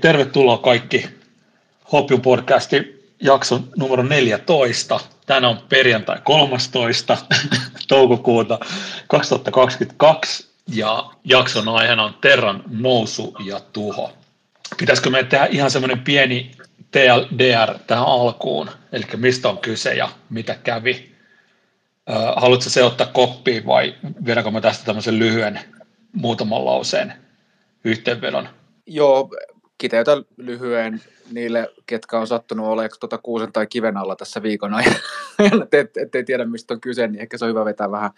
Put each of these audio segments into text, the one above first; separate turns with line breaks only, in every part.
Tervetuloa kaikki Hopium podcastin jakson numero 14. Tänään on perjantai 13. toukokuuta 2022 ja jakson aiheena on Terran nousu ja tuho. Pitäisikö me tehdä ihan semmoinen pieni TLDR tähän alkuun, eli mistä on kyse ja mitä kävi? Haluatko se ottaa koppiin vai viedäänkö mä tästä tämmöisen lyhyen muutaman lauseen yhteenvedon?
Joo, kiteytä lyhyen niille, ketkä on sattunut olemaan tuota kuusen tai kiven alla tässä viikon ajan, ettei tiedä mistä on kyse, niin ehkä se on hyvä vetää vähän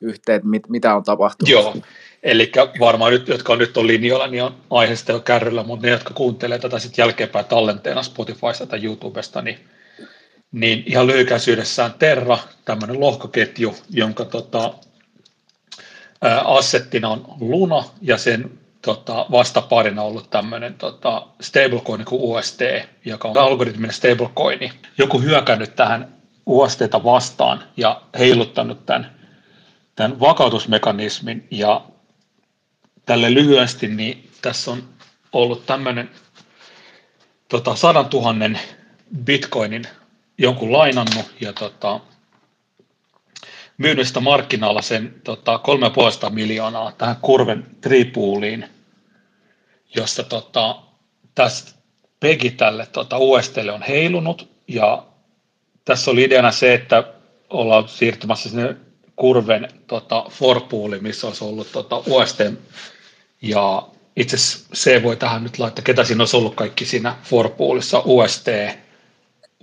yhteen, että mit, mitä on tapahtunut.
Joo, eli varmaan nyt, jotka on nyt on linjoilla, niin on aiheesta jo kärryllä, mutta ne, jotka kuuntelee tätä sitten jälkeenpäin tallenteena Spotifysta tai YouTubesta, niin, niin ihan lyhykäisyydessään Terra, tämmöinen lohkoketju, jonka tota, assettina on Luna ja sen tota, vastaparina ollut tämmöinen tota, stablecoin kuin UST, joka on algoritminen stablecoini. Joku hyökännyt tähän USTta vastaan ja heiluttanut tämän, tämän vakautusmekanismin ja tälle lyhyesti, niin tässä on ollut tämmöinen tota, sadan tuhannen bitcoinin jonkun lainannut ja tota, myynyt sitä markkinaalla sen tota, 3,5 miljoonaa tähän kurven tripuuliin, jossa tota, tässä pegi tälle tota, USTlle on heilunut. Ja tässä oli ideana se, että ollaan siirtymässä sinne kurven tota, forpooliin, missä olisi ollut tota, UST ja itse se voi tähän nyt laittaa, ketä siinä olisi ollut kaikki siinä forpoolissa, UST,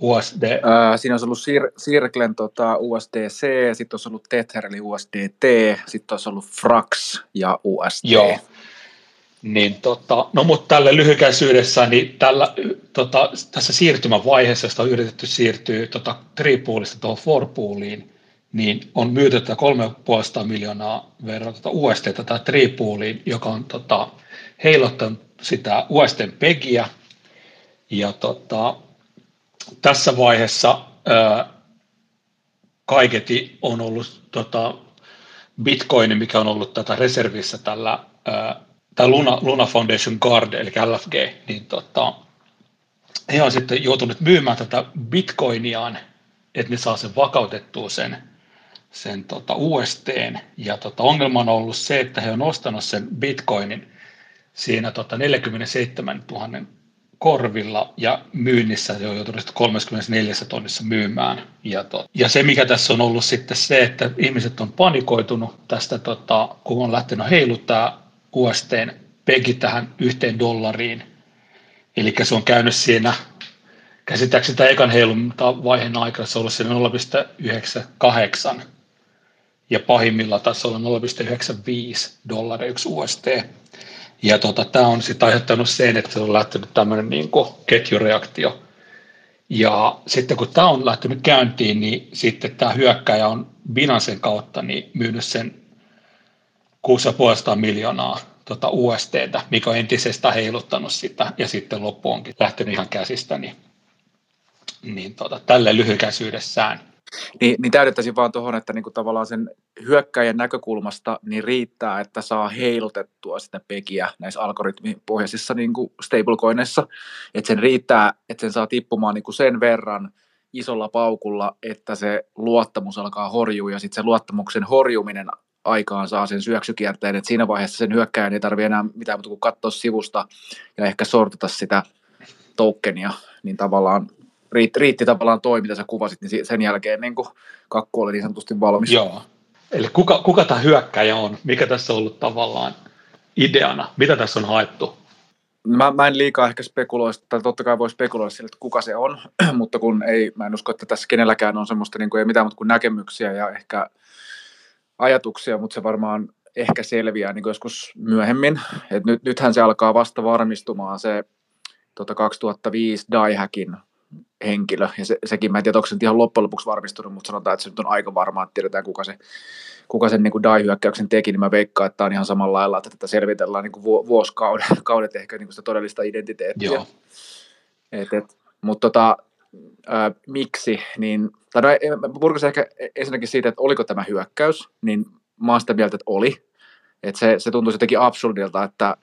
USD?
Ää, siinä olisi ollut Sir- Circlen tota, USDC, sitten olisi ollut Tether eli USDT, sitten olisi ollut Frax ja USD.
Joo. Niin, tota, no mutta tälle lyhykäisyydessä, niin tällä, tota, tässä siirtymävaiheessa, josta on yritetty siirtyä tota, tripoolista tuohon forpooliin, niin on myyty tätä 3,5 miljoonaa verran tota USD tätä tripooliin, joka on tota, heilottanut sitä USDn pegiä, ja tota, tässä vaiheessa ää, kaiketi on ollut tota, Bitcoin, mikä on ollut tätä reservissä tällä ää, tämä Luna, Luna Foundation Guard, eli LFG, niin tota, he on sitten joutunut myymään tätä bitcoiniaan, että ne saa sen vakautettua sen, sen tota USTn. Ja tota, ongelma on ollut se, että he on ostanut sen bitcoinin siinä tota 47 000 korvilla ja myynnissä se on joutunut 34 tonnissa myymään. Ja, to, ja se, mikä tässä on ollut sitten se, että ihmiset on panikoitunut tästä, tota, kun on lähtenyt heiluttaa USTn pegi tähän yhteen dollariin. Eli se on käynyt siinä, käsittääkseni tämä ekan heilunta vaiheen aikana se on ollut siinä 0,98 ja pahimmilla taisi olla 0,95 dollaria yksi UST. Ja tota, tämä on sitten aiheuttanut sen, että se on lähtenyt tämmöinen niin ketjureaktio. Ja sitten kun tämä on lähtenyt käyntiin, niin sitten tämä hyökkäjä on Binancen kautta niin myynyt sen 6,5 miljoonaa tota USTtä, mikä on entisestään heiluttanut sitä, ja sitten loppu onkin lähtenyt ihan käsistä, niin, niin tota, tälle lyhykäisyydessään.
Niin, niin täydettäisin vaan tuohon, että niinku tavallaan sen hyökkäjän näkökulmasta niin riittää, että saa heilutettua sitä pegiä näissä algoritmipohjaisissa niinku stablecoineissa, että sen riittää, että sen saa tippumaan niinku sen verran isolla paukulla, että se luottamus alkaa horjua, ja sitten se luottamuksen horjuminen aikaan saa sen syöksykierteen, että siinä vaiheessa sen hyökkäjän ei tarvitse enää mitään muuta kuin katsoa sivusta ja ehkä sortata sitä tokenia, niin tavallaan riitti, riitti tavallaan toi, mitä sä kuvasit, niin sen jälkeen niin kakku oli niin sanotusti valmis.
Joo. Eli kuka, kuka tämä hyökkäjä on? Mikä tässä on ollut tavallaan ideana? Mitä tässä on haettu?
Mä, mä en liikaa ehkä spekuloi, tai totta kai voi spekuloida sille, että kuka se on, mutta kun ei, mä en usko, että tässä kenelläkään on semmoista niin kuin, ei mitään muuta kuin näkemyksiä ja ehkä ajatuksia, mutta se varmaan ehkä selviää niin joskus myöhemmin. Et nyt, nythän se alkaa vasta varmistumaan se tota 2005 Daihackin henkilö, ja se, sekin, mä en tiedä, onko se nyt ihan loppujen lopuksi varmistunut, mutta sanotaan, että se nyt on aika varmaa, että tiedetään, kuka, se, kuka sen niin DAI-hyökkäyksen teki, niin mä veikkaan, että tämä on ihan samalla lailla, että tätä selvitellään niin vuosikaudet kaudet ehkä niin sitä todellista identiteettiä. Joo. Et, et, mutta tota, ää, miksi, niin, tai no, mä ehkä ensinnäkin siitä, että oliko tämä hyökkäys, niin mä oon sitä mieltä, että oli. Että se, se tuntuisi jotenkin absurdilta, että,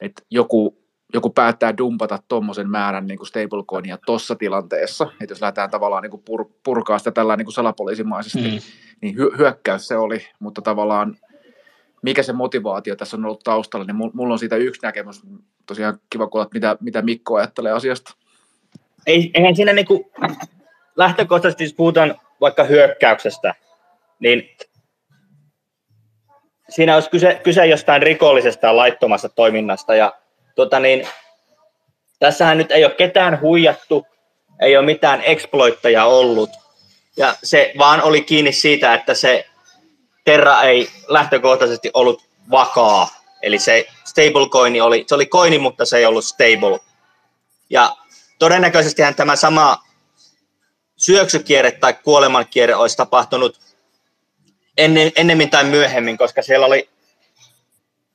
että joku joku päättää dumpata tuommoisen määrän niin stablecoinia tuossa tilanteessa, että jos lähdetään tavallaan niin kuin pur, purkaa sitä tällä niin kuin salapoliisimaisesti, mm. niin hy, hyökkäys se oli, mutta tavallaan mikä se motivaatio tässä on ollut taustalla, niin mulla on siitä yksi näkemys. Tosiaan kiva kuulla, mitä, mitä Mikko ajattelee asiasta.
Ei, eihän siinä niin kuin, lähtökohtaisesti, jos puhutaan vaikka hyökkäyksestä, niin siinä olisi kyse, kyse jostain rikollisesta ja laittomasta toiminnasta. Ja, tota niin, tässähän nyt ei ole ketään huijattu, ei ole mitään exploitteja ollut. Ja se vaan oli kiinni siitä, että se Terra ei lähtökohtaisesti ollut vakaa. Eli se stablecoin oli, se oli koini, mutta se ei ollut stable. Ja todennäköisesti tämä sama syöksykierre tai kuolemankierre olisi tapahtunut ennen, ennemmin tai myöhemmin, koska siellä oli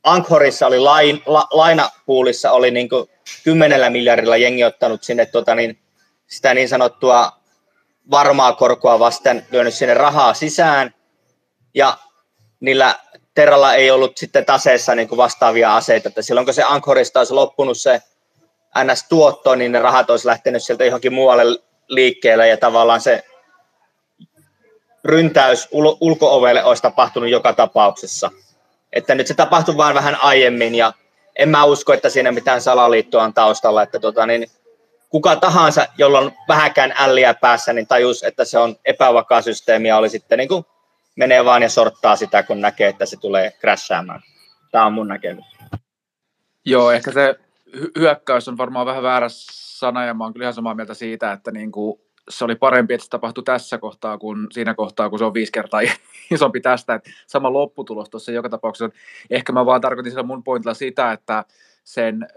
Ankhorissa oli lain, la, lainapuulissa oli niin kymmenellä miljardilla jengi ottanut sinne tota niin, sitä niin sanottua varmaa korkoa vasten lyönyt sinne rahaa sisään ja niillä Terralla ei ollut sitten taseessa niin kuin vastaavia aseita, että silloin kun se Ankhorista olisi loppunut se NS-tuotto, niin ne rahat olisi lähtenyt sieltä johonkin muualle liikkeelle ja tavallaan se ryntäys ul- ulkoovelle olisi tapahtunut joka tapauksessa. Että nyt se tapahtui vain vähän aiemmin ja en mä usko, että siinä mitään salaliittoa on taustalla, että tota, niin kuka tahansa, jolla on vähäkään älliä päässä, niin tajus, että se on epävakaa systeemi ja oli sitten niin kuin menee vaan ja sorttaa sitä, kun näkee, että se tulee crashaamaan. Tämä on mun näkemys.
Joo, ehkä se hyökkäys on varmaan vähän väärä sana, ja mä oon kyllä ihan samaa mieltä siitä, että niin kuin se oli parempi, että se tapahtui tässä kohtaa kuin siinä kohtaa, kun se on viisi kertaa isompi tästä. Että sama lopputulos tuossa joka tapauksessa. Ehkä mä vaan tarkoitin sillä mun pointilla sitä, että sen,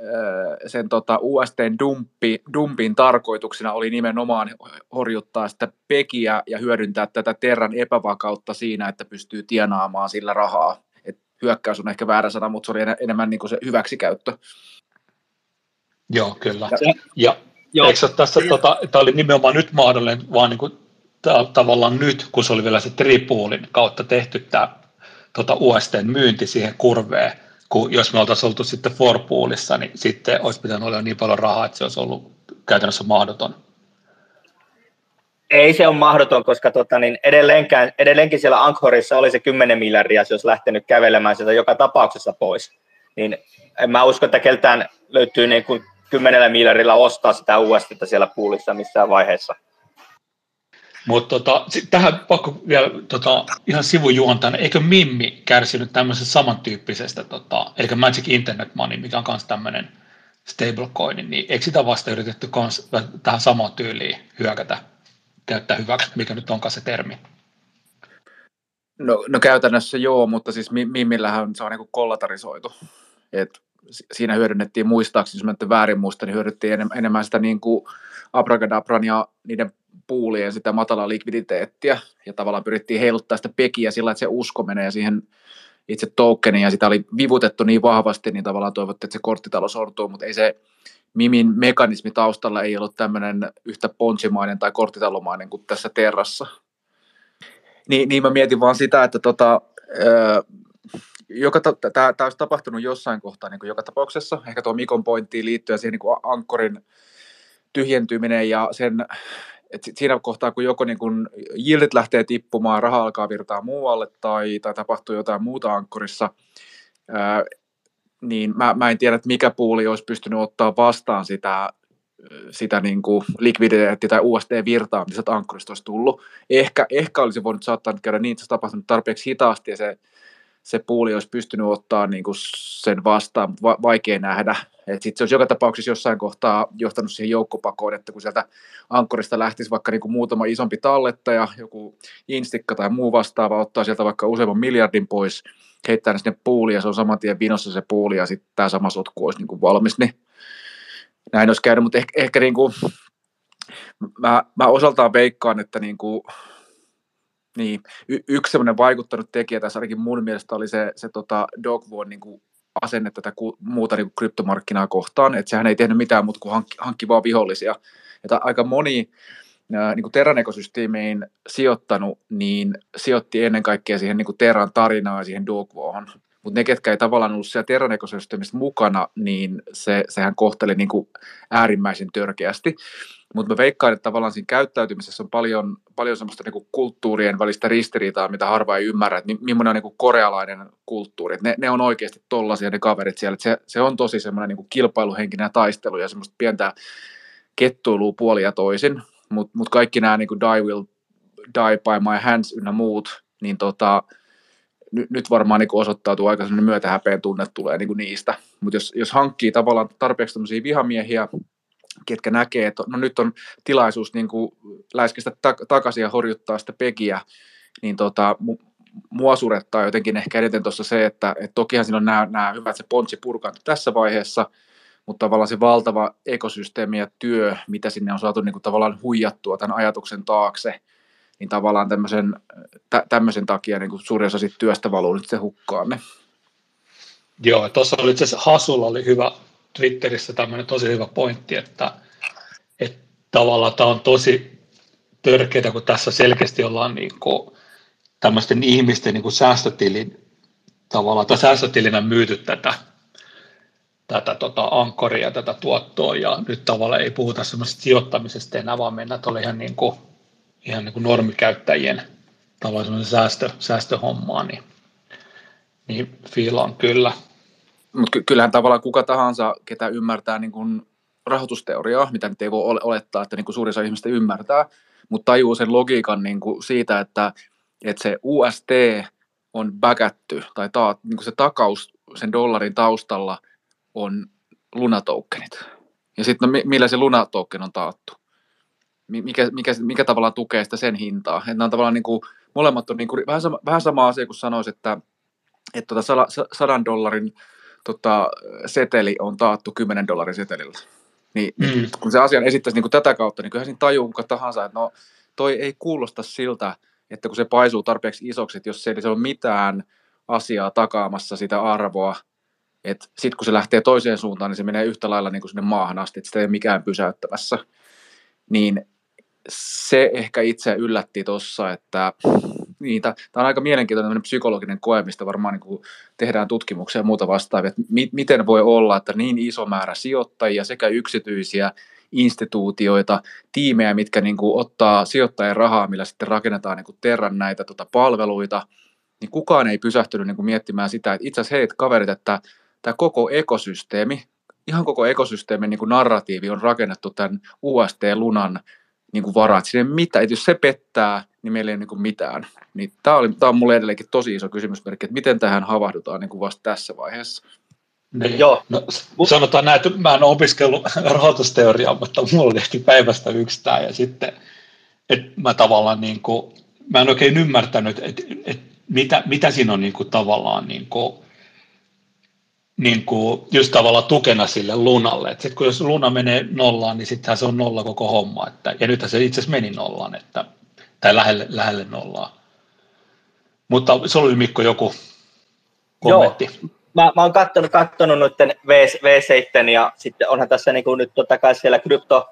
sen tota USTn dumpi, dumpin tarkoituksena oli nimenomaan horjuttaa sitä pekiä ja hyödyntää tätä Terran epävakautta siinä, että pystyy tienaamaan sillä rahaa. Et hyökkäys on ehkä väärä sana, mutta se oli enemmän niin kuin se hyväksikäyttö.
Joo, kyllä. Ja, ja Joo. Eikö tässä, tota, tämä oli nimenomaan nyt mahdollinen, vaan niin kuin, tavallaan nyt, kun se oli vielä se tripuulin kautta tehty tämä tota USTn myynti siihen kurveen, kun jos me oltaisiin oltu sitten Forpoolissa, niin sitten olisi pitänyt olla niin paljon rahaa, että se olisi ollut käytännössä mahdoton.
Ei se ole mahdoton, koska tota, niin edelleenkään, edelleenkin siellä Ankhorissa oli se 10 miljardia, se olisi lähtenyt kävelemään sieltä joka tapauksessa pois. Niin en mä usko, että keltään löytyy niin kuin kymmenellä miljardilla ostaa sitä USDtä siellä puulissa missään vaiheessa.
Mutta tota, tähän pakko vielä tota, ihan sivujuontaan, eikö Mimmi kärsinyt tämmöisestä samantyyppisestä, tota, eli Magic Internet Money, mikä on myös tämmöinen stablecoin, niin eikö sitä vasta yritetty kans tähän samaan tyyliin hyökätä, käyttää hyväksi, mikä nyt onkaan se termi?
No, no käytännössä joo, mutta siis Mimillähän se on niin kollatarisoitu. Et siinä hyödynnettiin muistaakseni, jos mä nyt väärin muista, niin hyödynnettiin enemmän sitä niin kuin Abracadabran ja niiden puulien sitä matalaa likviditeettiä, ja tavallaan pyrittiin heiluttaa sitä pekiä sillä, että se usko menee siihen itse tokeniin, ja sitä oli vivutettu niin vahvasti, niin tavallaan toivottiin, että se korttitalo sortuu, mutta ei se Mimin mekanismi taustalla ei ollut tämmöinen yhtä ponsimainen tai korttitalomainen kuin tässä Terrassa. Niin, niin mä mietin vaan sitä, että tota, joka tämä olisi tapahtunut jossain kohtaa niin kuin joka tapauksessa, ehkä tuo Mikon pointtiin liittyen siihen niin kuin ankkorin tyhjentyminen ja sen, että siinä kohtaa, kun joko niin yieldit lähtee tippumaan, raha alkaa virtaa muualle tai, tai tapahtuu jotain muuta ankkorissa, ää, niin mä, mä en tiedä, että mikä puuli olisi pystynyt ottaa vastaan sitä, sitä niin kuin likviditeetti- tai USD-virtaa, mitä sieltä ankkurista olisi tullut. Ehkä, ehkä olisi voinut saattaa käydä niin, että se tapahtunut tarpeeksi hitaasti ja se se puuli olisi pystynyt ottaa niin kuin sen vastaan, mutta va- vaikea nähdä. Sitten se olisi joka tapauksessa jossain kohtaa johtanut siihen joukkopakoon, että kun sieltä ankkorista lähtisi vaikka niin kuin muutama isompi tallettaja, joku instikka tai muu vastaava, ottaa sieltä vaikka useamman miljardin pois, heittää ne sinne puuliin ja se on saman tien vinossa se puuli ja sitten tämä sama sotku olisi niin kuin valmis, niin näin olisi käynyt, mutta ehkä, ehkä niin kuin, mä, mä osaltaan veikkaan, että niin kuin, niin, y- yksi semmoinen vaikuttanut tekijä tässä ainakin mun mielestä oli se, se tota Dogwon niin kuin asenne tätä ku, muuta niin kuin kryptomarkkinaa kohtaan, että sehän ei tehnyt mitään muuta kuin hankki, hankki vaan vihollisia. Että aika moni ää, niin kuin Terran ekosysteemiin sijoittanut, niin sijoitti ennen kaikkea siihen niin kuin Terran tarinaan ja siihen Dogwoon. Mutta ne, ketkä ei tavallaan ollut siellä Terran ekosysteemistä mukana, niin se, sehän kohteli niin kuin äärimmäisen törkeästi. Mutta mä veikkaan, että tavallaan siinä käyttäytymisessä on paljon, paljon semmoista niin kuin kulttuurien välistä ristiriitaa, mitä harva ei ymmärrä, että millainen on niin kuin korealainen kulttuuri. ne, ne on oikeasti tollaisia ne kaverit siellä. se, se on tosi semmoinen niin kuin kilpailuhenkinen taistelu ja semmoista pientä kettuilua puoli ja toisin. Mutta mut kaikki nämä niin kuin Die Will Die by My Hands ynnä muut, niin tota, nyt, nyt varmaan niin osoittautuu aika sellainen myötähäpeen tunne tulee niin niistä. Mutta jos, jos hankkii tavallaan tarpeeksi tämmöisiä vihamiehiä, ketkä näkee, että no nyt on tilaisuus niin kuin läiskistä tak- takaisin ja horjuttaa sitä pegiä, niin tota, mua surettaa jotenkin ehkä eniten tuossa se, että et tokihan siinä on nämä, nämä hyvät se pontsi purkantu tässä vaiheessa, mutta tavallaan se valtava ekosysteemi ja työ, mitä sinne on saatu niin kuin tavallaan huijattua tämän ajatuksen taakse, niin tavallaan tämmöisen, tä, tämmöisen takia niin kuin suurin osa siitä työstä valuu nyt se hukkaan.
Joo, tuossa oli itse asiassa Hasulla oli hyvä Twitterissä tämmöinen tosi hyvä pointti, että, että tavallaan tämä on tosi törkeää, kun tässä selkeästi ollaan niin kuin tämmöisten ihmisten niin kuin säästötilin tavallaan, tai säästötilinä myyty tätä, tätä tota, ankkoria, tätä tuottoa, ja nyt tavallaan ei puhuta semmoisesta sijoittamisesta enää, vaan mennä tuolla ihan, niin kuin, ihan niin kuin normikäyttäjien tavallaan säästö, säästöhommaa, niin, niin fiilaan kyllä.
Mutta ky- kyllähän tavallaan kuka tahansa, ketä ymmärtää niin kun rahoitusteoriaa, mitä nyt ei voi olettaa, että niin kuin suurin osa ihmistä ymmärtää, mutta tajuu sen logiikan niin kuin siitä, että, että se UST on backätty, tai ta, niin kuin se takaus sen dollarin taustalla on lunatokenit. Ja sitten no, millä se lunatoken on taattu? Mikä, mikä, mikä tavallaan tukee sitä sen hintaa? Että nämä on tavallaan niin kuin, molemmat on niin kuin, vähän, sama, vähän sama asia kuin sanoisi, että, että tota sadan dollarin tota, seteli on taattu 10 dollarin setelillä. Niin, niin mm. kun se asian esittäisi niin kuin tätä kautta, niin kyllähän siinä tajuu kuka tahansa, että no toi ei kuulosta siltä, että kun se paisuu tarpeeksi isoksi, että jos se ei ole mitään asiaa takaamassa sitä arvoa, että sitten kun se lähtee toiseen suuntaan, niin se menee yhtä lailla niin kuin sinne maahan asti, että sitä ei ole mikään pysäyttämässä. Niin se ehkä itse yllätti tuossa, että niin, tämä on aika mielenkiintoinen psykologinen koe, mistä varmaan niin kuin tehdään tutkimuksia ja muuta vastaavia, että mi- miten voi olla, että niin iso määrä sijoittajia sekä yksityisiä instituutioita, tiimejä, mitkä niin kuin ottaa sijoittajien rahaa, millä sitten rakennetaan niin kuin Terran näitä tota, palveluita, niin kukaan ei pysähtynyt niin kuin miettimään sitä, että itse asiassa hei, kaverit, että tämä koko ekosysteemi, ihan koko ekosysteemin niin kuin narratiivi on rakennettu tämän UST-lunan niin kuin varat. Siinä mitä, että jos se pettää, niin meillä ei ole niin kuin mitään. Niin tämä, oli, tämä on mulle edelleenkin tosi iso kysymysmerkki, että miten tähän havahdutaan niin kuin vasta tässä vaiheessa.
Niin. Joo. No, sanotaan näin, että mä en opiskellut rahoitusteoriaa, mutta mulla oli päivästä yksi tämä ja sitten että mä tavallaan niin kuin, mä en oikein ymmärtänyt, että, että mitä, mitä siinä on niin kuin tavallaan niin kuin, niin kuin just tavallaan tukena sille lunalle. Sitten kun jos luna menee nollaan, niin sittenhän se on nolla koko homma. Että, ja nythän se itse asiassa meni nollaan, että, tai lähelle, lähelle nollaa. Mutta se oli Mikko joku kommentti. Joo.
Mä, mä oon kattonut, kattonut noiden V7 ja sitten onhan tässä niin kuin nyt totta kai siellä krypto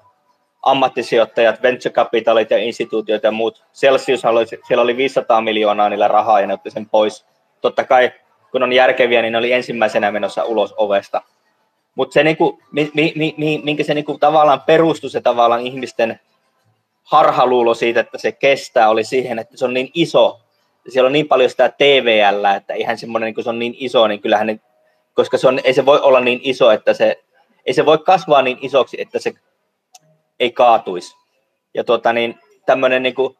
ammattisijoittajat, venture capitalit ja instituutiot ja muut. Celsius oli, siellä oli 500 miljoonaa niillä rahaa ja ne otti sen pois. Totta kai kun on järkeviä, niin ne oli ensimmäisenä menossa ulos ovesta. Mutta se, niinku, mi, mi, mi, minkä se niinku tavallaan perustui, se tavallaan ihmisten harhaluulo siitä, että se kestää, oli siihen, että se on niin iso. Siellä on niin paljon sitä TVL, että ihan semmoinen, kun se on niin iso, niin kyllähän ne, koska se on, ei se voi olla niin iso, että se, ei se voi kasvaa niin isoksi, että se ei kaatuisi. Ja tuota, niin, tämmöinen niin kuin,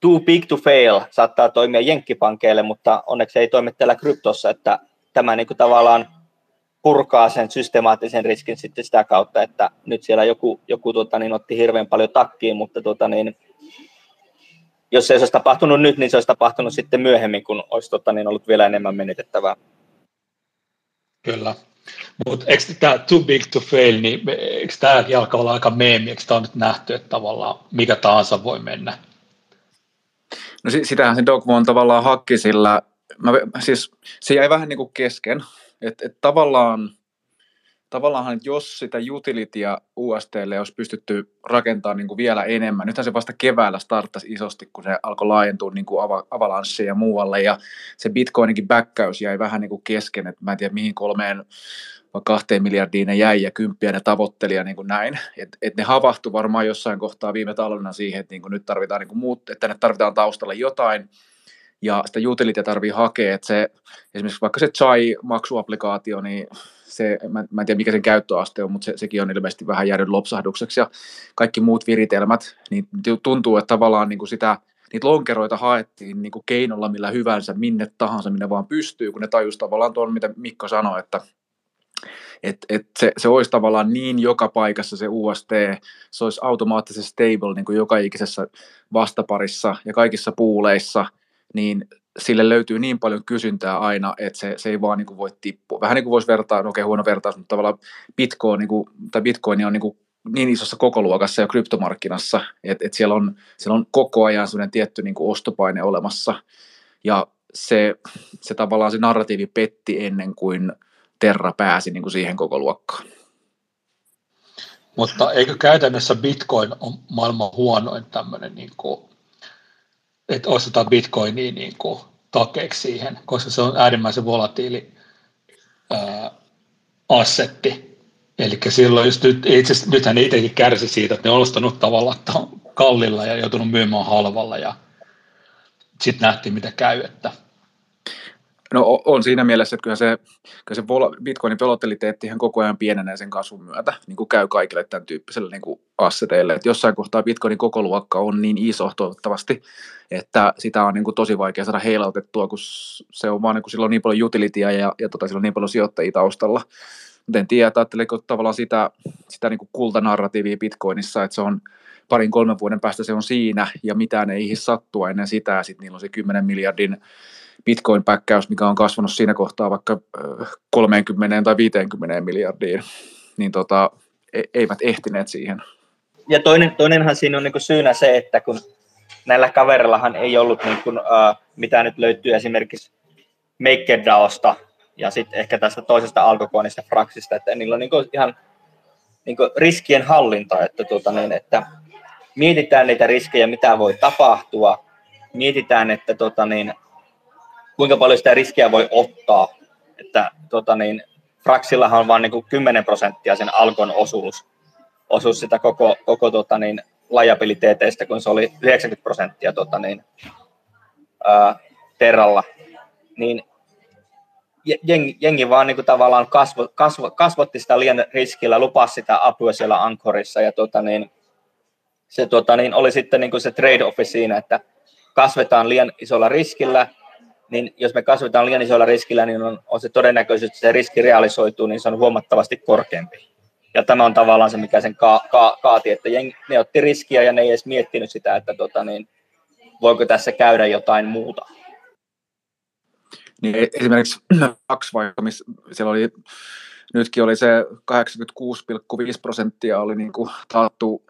too big to fail saattaa toimia jenkkipankeille, mutta onneksi ei toimi täällä kryptossa, että tämä niin kuin tavallaan purkaa sen systemaattisen riskin sitten sitä kautta, että nyt siellä joku, joku tuota, niin otti hirveän paljon takkiin, mutta tuota, niin, jos se ei olisi tapahtunut nyt, niin se olisi tapahtunut sitten myöhemmin, kun olisi tuota, niin ollut vielä enemmän menetettävää.
Kyllä. Mutta eikö tämä too big to fail, niin eikö tämä alkaa olla aika meemi, eikö tämä on nyt nähty, että tavallaan mikä tahansa voi mennä
No sitähän se Dogmo tavallaan hakki, sillä mä, siis se jäi vähän niin kuin kesken. Että et tavallaan tavallaan, että jos sitä utilitya USTlle olisi pystytty rakentamaan niin kuin vielä enemmän, nythän se vasta keväällä starttasi isosti, kun se alkoi laajentua niin kuin Avalanssiin ja muualle, ja se Bitcoininkin backäys jäi vähän niin kuin kesken, että mä en tiedä mihin kolmeen vai kahteen miljardiin ne jäi ja kymppiä ne tavoitteli ja niin kuin näin. Et, et ne havahtu varmaan jossain kohtaa viime talvena siihen, että niin kuin nyt tarvitaan niin kuin muut, että ne tarvitaan taustalle jotain, ja sitä utility tarvii hakea, että se, esimerkiksi vaikka se Chai-maksuaplikaatio, niin se, mä, mä en tiedä mikä sen käyttöaste on, mutta se, sekin on ilmeisesti vähän jäänyt lopsahdukseksi ja kaikki muut viritelmät, niin tuntuu, että tavallaan niin kuin sitä, niitä lonkeroita haettiin niin kuin keinolla millä hyvänsä, minne tahansa, minne vaan pystyy, kun ne tajus tavallaan tuon, mitä Mikko sanoi, että et, et se, se olisi tavallaan niin joka paikassa se UST, se olisi automaattisesti stable niin kuin joka ikisessä vastaparissa ja kaikissa puuleissa, niin sille löytyy niin paljon kysyntää aina, että se, se ei vaan niin kuin voi tippua. Vähän niin kuin voisi vertaa, no okei huono vertaus, mutta tavallaan Bitcoin, niin kuin, tai Bitcoin on niin, kuin niin isossa kokoluokassa ja kryptomarkkinassa, että, että siellä, on, siellä on koko ajan sellainen tietty niin kuin ostopaine olemassa. Ja se, se tavallaan se narratiivi petti ennen kuin Terra pääsi niin kuin siihen koko luokkaan.
Mutta eikö käytännössä Bitcoin on maailman huonoin tämmöinen, niin kuin, että ostetaan Bitcoinia niin kuin takeeksi siihen, koska se on äärimmäisen volatiili ää, assetti. Eli silloin just nyt, itse asiassa, nythän ne itsekin kärsi siitä, että ne on ostanut tavallaan kallilla ja joutunut myymään halvalla ja sitten nähtiin mitä käy, että
No on siinä mielessä, että kyllä se, kyllä se Bitcoinin volatiliteetti ihan koko ajan pienenee sen kasvun myötä, niin kuin käy kaikille tämän tyyppiselle niin kuin asseteille. Että jossain kohtaa Bitcoinin koko luokka on niin iso toivottavasti, että sitä on niin kuin tosi vaikea saada heilautettua, kun se on vaan niin kuin silloin niin paljon utilityä ja, ja tota, silloin niin paljon sijoittajia taustalla. Mutta en tiedä, ajatteleeko tavallaan sitä, sitä niin kuin kultanarratiivia Bitcoinissa, että se on parin kolmen vuoden päästä se on siinä ja mitään ei sattua ennen sitä ja sitten niillä on se 10 miljardin bitcoin-päkkäys, mikä on kasvanut siinä kohtaa vaikka 30 tai 50 miljardiin, niin tota, e- eivät ehtineet siihen.
Ja toinen, toinenhan siinä on niin syynä se, että kun näillä kaverillahan ei ollut, niin kuin, uh, mitä nyt löytyy esimerkiksi MakerDAOsta ja sitten ehkä tästä toisesta alkokoonista Fraxista, että niillä on niin kuin ihan niin kuin riskien hallinta, että, tuota niin, että mietitään niitä riskejä, mitä voi tapahtua, mietitään, että tuota niin, kuinka paljon sitä riskiä voi ottaa. Että tota niin, Fraxillahan on vain niin 10 prosenttia sen alkon osuus, osuus sitä koko, koko tota niin, lajabiliteeteistä, kun se oli 90 prosenttia tota niin, ää, Terralla. Niin jengi, jengi vaan niin kuin tavallaan kasvo, kasvo, kasvotti sitä liian riskillä, lupasi sitä apua siellä Ankorissa ja tota niin, se tota niin, oli sitten niin kuin se trade-offi siinä, että kasvetaan liian isolla riskillä – niin jos me kasvetaan liian isoilla riskillä, niin on, on se todennäköisyys, että se riski realisoituu, niin se on huomattavasti korkeampi. Ja tämä on tavallaan se, mikä sen ka- ka- kaati, että jeng, ne otti riskiä ja ne ei edes miettinyt sitä, että tota, niin, voiko tässä käydä jotain muuta.
Niin e-, esimerkiksi kaksi vaikka, missä siellä oli, nytkin oli se 86,5 prosenttia oli niin kuin taattu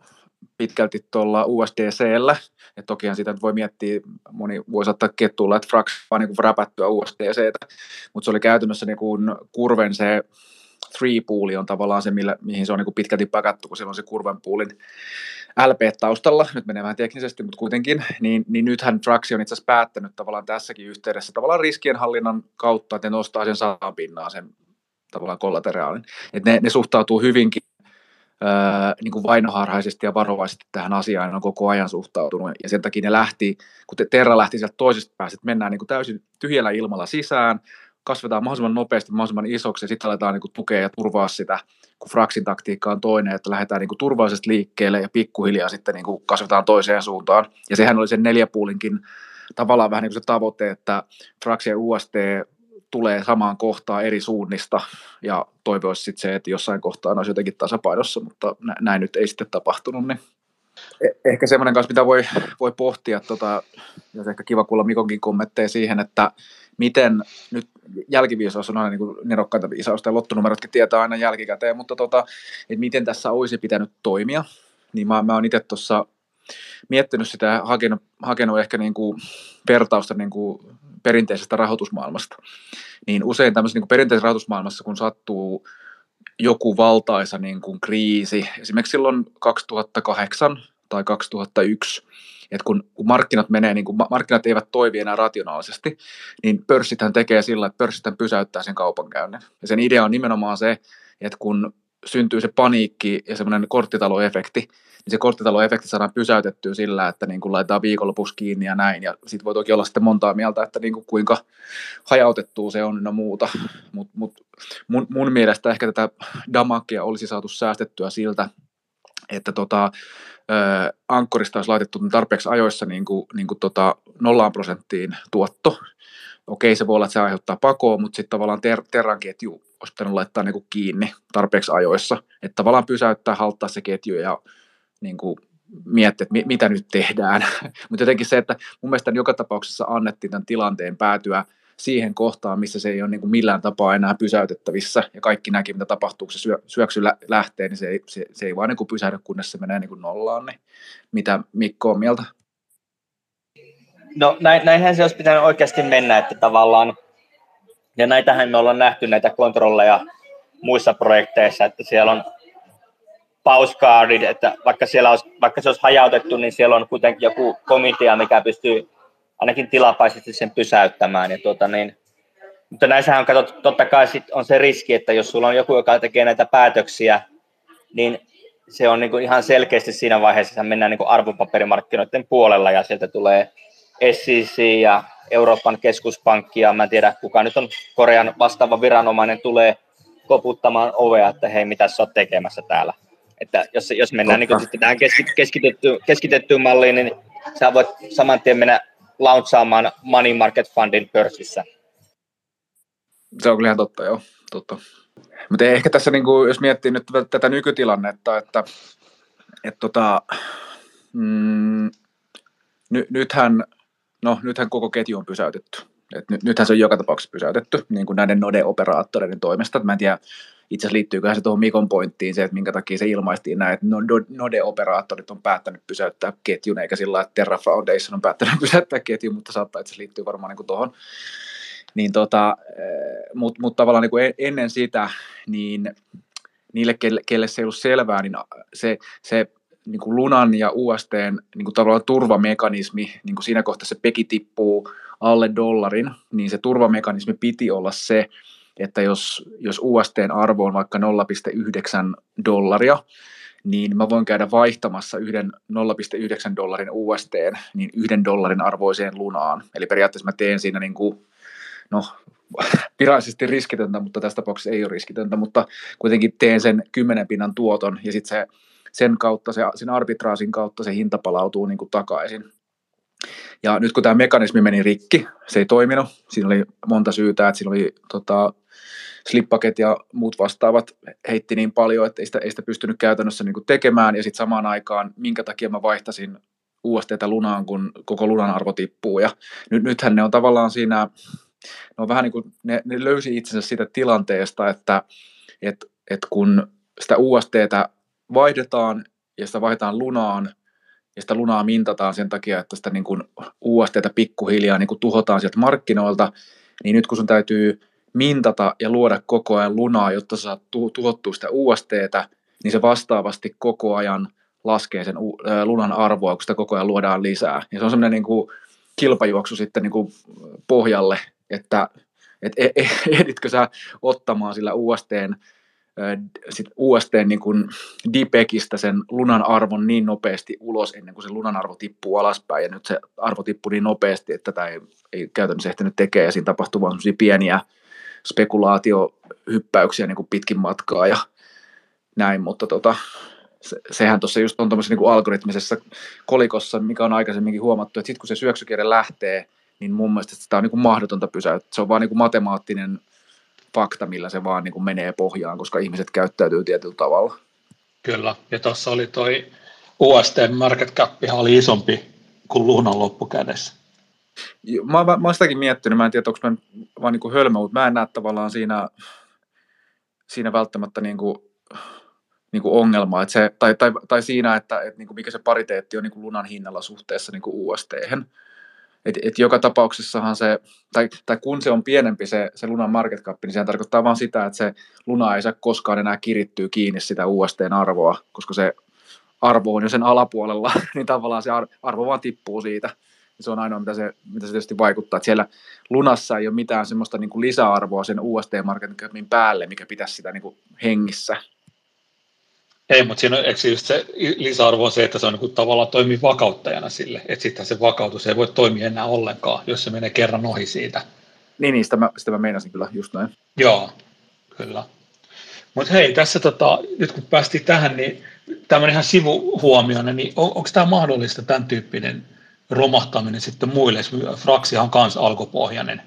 pitkälti tuolla USDCllä, et tokihan sitä voi miettiä, moni voi saattaa kettuilla, että Frax vaan niin räpättyä USDCtä, mutta se oli käytännössä niin kuin kurven se three pooli on tavallaan se, millä, mihin se on niin pitkälti pakattu, kun siellä on se kurven poolin LP taustalla, nyt menee vähän teknisesti, mutta kuitenkin, niin, niin nythän Fraxi on itse asiassa päättänyt tavallaan tässäkin yhteydessä tavallaan riskienhallinnan kautta, että ne nostaa sen pinnaa sen tavallaan kollateraalin. Että ne, ne suhtautuu hyvinkin öö, niin kuin vainoharhaisesti ja varovaisesti tähän asiaan on koko ajan suhtautunut. Ja sen takia ne lähti, kun Terra lähti sieltä toisesta päästä, että mennään niin kuin täysin tyhjällä ilmalla sisään, kasvetaan mahdollisimman nopeasti, mahdollisimman isoksi ja sitten aletaan niin kuin tukea ja turvaa sitä, kun Fraxin taktiikka on toinen, että lähdetään niin kuin turvallisesti liikkeelle ja pikkuhiljaa sitten niin kuin kasvetaan toiseen suuntaan. Ja sehän oli sen neljäpuulinkin tavallaan vähän niin kuin se tavoite, että Frax ja UST tulee samaan kohtaan eri suunnista ja toive olisi sitten se, että jossain kohtaa olisi jotenkin tasapainossa, mutta näin nyt ei sitten tapahtunut. Niin e-, ehkä semmoinen kanssa, mitä voi, voi pohtia, tota, ja ehkä kiva kuulla Mikonkin kommentteja siihen, että miten nyt jälkiviisaus on aina niin nerokkaita viisausta ja lottonumerotkin tietää aina jälkikäteen, mutta tota, että miten tässä olisi pitänyt toimia, niin mä, mä oon itse tuossa miettinyt sitä ja hakenut, hakenut ehkä niin kuin vertausta niin kuin perinteisestä rahoitusmaailmasta. Niin usein tämmöisessä niin perinteisessä rahoitusmaailmassa, kun sattuu joku valtaisa niin kuin kriisi, esimerkiksi silloin 2008 tai 2001, että kun, kun markkinat menee, niin kun markkinat eivät toivi enää rationaalisesti, niin pörssithän tekee sillä, että pörssithän pysäyttää sen kaupankäynnin. Ja sen idea on nimenomaan se, että kun syntyy se paniikki ja semmoinen korttitaloefekti, niin se korttitaloefekti saadaan pysäytettyä sillä, että niin kuin laitetaan viikonlopuksi kiinni ja näin. Ja sitten voi toki olla sitten montaa mieltä, että niin kuin kuinka hajautettua se on ja muuta. Mutta mut mun, mun mielestä ehkä tätä damakia olisi saatu säästettyä siltä, että tota, ankkorista olisi laitettu tarpeeksi ajoissa niin kuin, niin kuin tota nollaan prosenttiin tuotto. Okei, se voi olla, että se aiheuttaa pakoa, mutta sitten tavallaan ter- terran ketju olisi pitänyt laittaa niin kuin kiinni tarpeeksi ajoissa. Että tavallaan pysäyttää, halttaa se ketju ja niin kuin miettiä, että mitä nyt tehdään. mutta jotenkin se, että mun mielestä joka tapauksessa annettiin tämän tilanteen päätyä – siihen kohtaan, missä se ei ole niin kuin millään tapaa enää pysäytettävissä ja kaikki näki, mitä tapahtuu, kun se syö, syöksy lä- lähtee, niin se ei, se, se ei vaan niin kuin pysähdy, kunnes se menee niin kuin nollaan. Niin mitä Mikko on mieltä?
No näin, näinhän se olisi pitänyt oikeasti mennä, että tavallaan, ja näitähän me ollaan nähty näitä kontrolleja muissa projekteissa, että siellä on pauscardit, että vaikka, siellä olisi, vaikka se olisi hajautettu, niin siellä on kuitenkin joku komitea, mikä pystyy ainakin tilapäisesti sen pysäyttämään. Ja tuota, niin, mutta näissähän on katsottu, totta kai sit on se riski, että jos sulla on joku, joka tekee näitä päätöksiä, niin se on niin kuin ihan selkeästi siinä vaiheessa, että mennään niin kuin arvopaperimarkkinoiden puolella ja sieltä tulee SEC ja Euroopan keskuspankki ja mä en tiedä kuka nyt on Korean vastaava viranomainen tulee koputtamaan ovea, että hei mitä sä oot tekemässä täällä. Että jos, jos mennään niin kuin tähän keskitettyyn, keskitettyyn malliin, niin sä voit saman tien mennä launchaamaan Money Market Fundin pörssissä.
Se on kyllä ihan totta, joo. Totta. Mutta ehkä tässä, niin kuin, jos miettii nyt tätä nykytilannetta, että, että tota, mm, ny, nythän, no, nythän koko ketju on pysäytetty. Et nyt, nythän se on joka tapauksessa pysäytetty niin kuin näiden node-operaattoreiden toimesta. Mä en tiedä, itse asiassa liittyyköhän se tuohon Mikon pointtiin se, että minkä takia se ilmaistiin näin, että Node-operaattorit on päättänyt pysäyttää ketjun, eikä sillä että Terra Foundation on päättänyt pysäyttää ketjun, mutta saattaa itse liittyy varmaan niin tuohon. Niin tota, eh, mutta mut tavallaan niin kuin ennen sitä, niin niille, kelle, kelle se ei ollut selvää, niin se, se niin kuin Lunan ja USTn niin kuin tavallaan turvamekanismi, niin kuin siinä kohtaa se peki tippuu alle dollarin, niin se turvamekanismi piti olla se, että jos, jos USTn arvo on vaikka 0,9 dollaria, niin mä voin käydä vaihtamassa yhden 0,9 dollarin UST niin yhden dollarin arvoiseen lunaan. Eli periaatteessa mä teen siinä niin kuin, no, virallisesti riskitöntä, mutta tässä tapauksessa ei ole riskitöntä, mutta kuitenkin teen sen 10 pinnan tuoton ja sitten se, sen kautta, se, sen arbitraasin kautta se hinta palautuu niin kuin takaisin. Ja nyt kun tämä mekanismi meni rikki, se ei toiminut, siinä oli monta syytä, että siinä oli tota, slippaket ja muut vastaavat heitti niin paljon, että ei sitä, ei sitä pystynyt käytännössä niin tekemään, ja sitten samaan aikaan, minkä takia mä vaihtasin USTtä lunaan, kun koko lunan arvo tippuu, ja nyt, nythän ne on tavallaan siinä, ne on vähän niin kuin, ne, ne löysi itsensä siitä tilanteesta, että et, et kun sitä USTtä vaihdetaan, ja sitä vaihdetaan lunaan, ja sitä lunaa mintataan sen takia, että sitä niin kuin USTtä pikkuhiljaa niin kuin tuhotaan sieltä markkinoilta, niin nyt kun sun täytyy mintata ja luoda koko ajan lunaa, jotta sä saat tuhottua sitä USTtä, niin se vastaavasti koko ajan laskee sen lunan arvoa, kun sitä koko ajan luodaan lisää. Ja se on semmoinen niin kuin kilpajuoksu sitten niin kuin pohjalle, että et, et, et, ehditkö sä ottamaan sillä USTn sit UST niin kuin Dipekistä sen lunan arvon niin nopeasti ulos ennen kuin se lunan arvo tippuu alaspäin. Ja nyt se arvo tippuu niin nopeasti, että tätä ei, ei käytännössä ehtinyt tekemään. Ja siinä tapahtuu vain pieniä spekulaatiohyppäyksiä niin kuin pitkin matkaa ja näin, mutta tota, se, sehän tuossa just on tuommoisessa niin algoritmisessa kolikossa, mikä on aikaisemminkin huomattu, että sitten kun se syöksykierre lähtee, niin mun mielestä sitä on niin kuin mahdotonta pysäyttää. Se on vaan niin kuin matemaattinen fakta, millä se vaan niin kuin menee pohjaan, koska ihmiset käyttäytyy tietyllä tavalla.
Kyllä, ja tuossa oli toi UST market cap oli isompi kuin Lunan loppukädessä.
Mä, mä, mä oon sitäkin miettinyt, mä en tiedä, onko mä vaan niin hölmö, mutta mä en näe tavallaan siinä, siinä välttämättä niin kuin, niin kuin ongelmaa, että se, tai, tai, tai siinä, että, että niin kuin mikä se pariteetti on niin kuin lunan hinnalla suhteessa niin kuin UST-hän. Et, et joka tapauksessahan se, tai, tai kun se on pienempi se, se Lunan market cap, niin se tarkoittaa vain sitä, että se Luna ei saa koskaan enää kirittyä kiinni sitä USTn arvoa, koska se arvo on jo sen alapuolella, niin tavallaan se arvo vaan tippuu siitä. Se on ainoa, mitä se, mitä se tietysti vaikuttaa. Että siellä Lunassa ei ole mitään semmoista niin kuin lisäarvoa sen UST market capin päälle, mikä pitäisi sitä niin kuin hengissä.
Ei, mutta siinä on, eikö just se lisäarvo on se, että se on niin tavallaan toimii vakauttajana sille, että sitten se vakautus ei voi toimia enää ollenkaan, jos se menee kerran ohi siitä.
Niin, niin sitä, mä, sitä mä meinasin kyllä, just näin.
Joo, kyllä. Mutta hei, tässä tota, nyt kun päästiin tähän, niin tämmöinen ihan sivuhuomioon, niin on, onko tämä mahdollista tämän tyyppinen romahtaminen sitten muille? Fraksihan on myös alkupohjainen.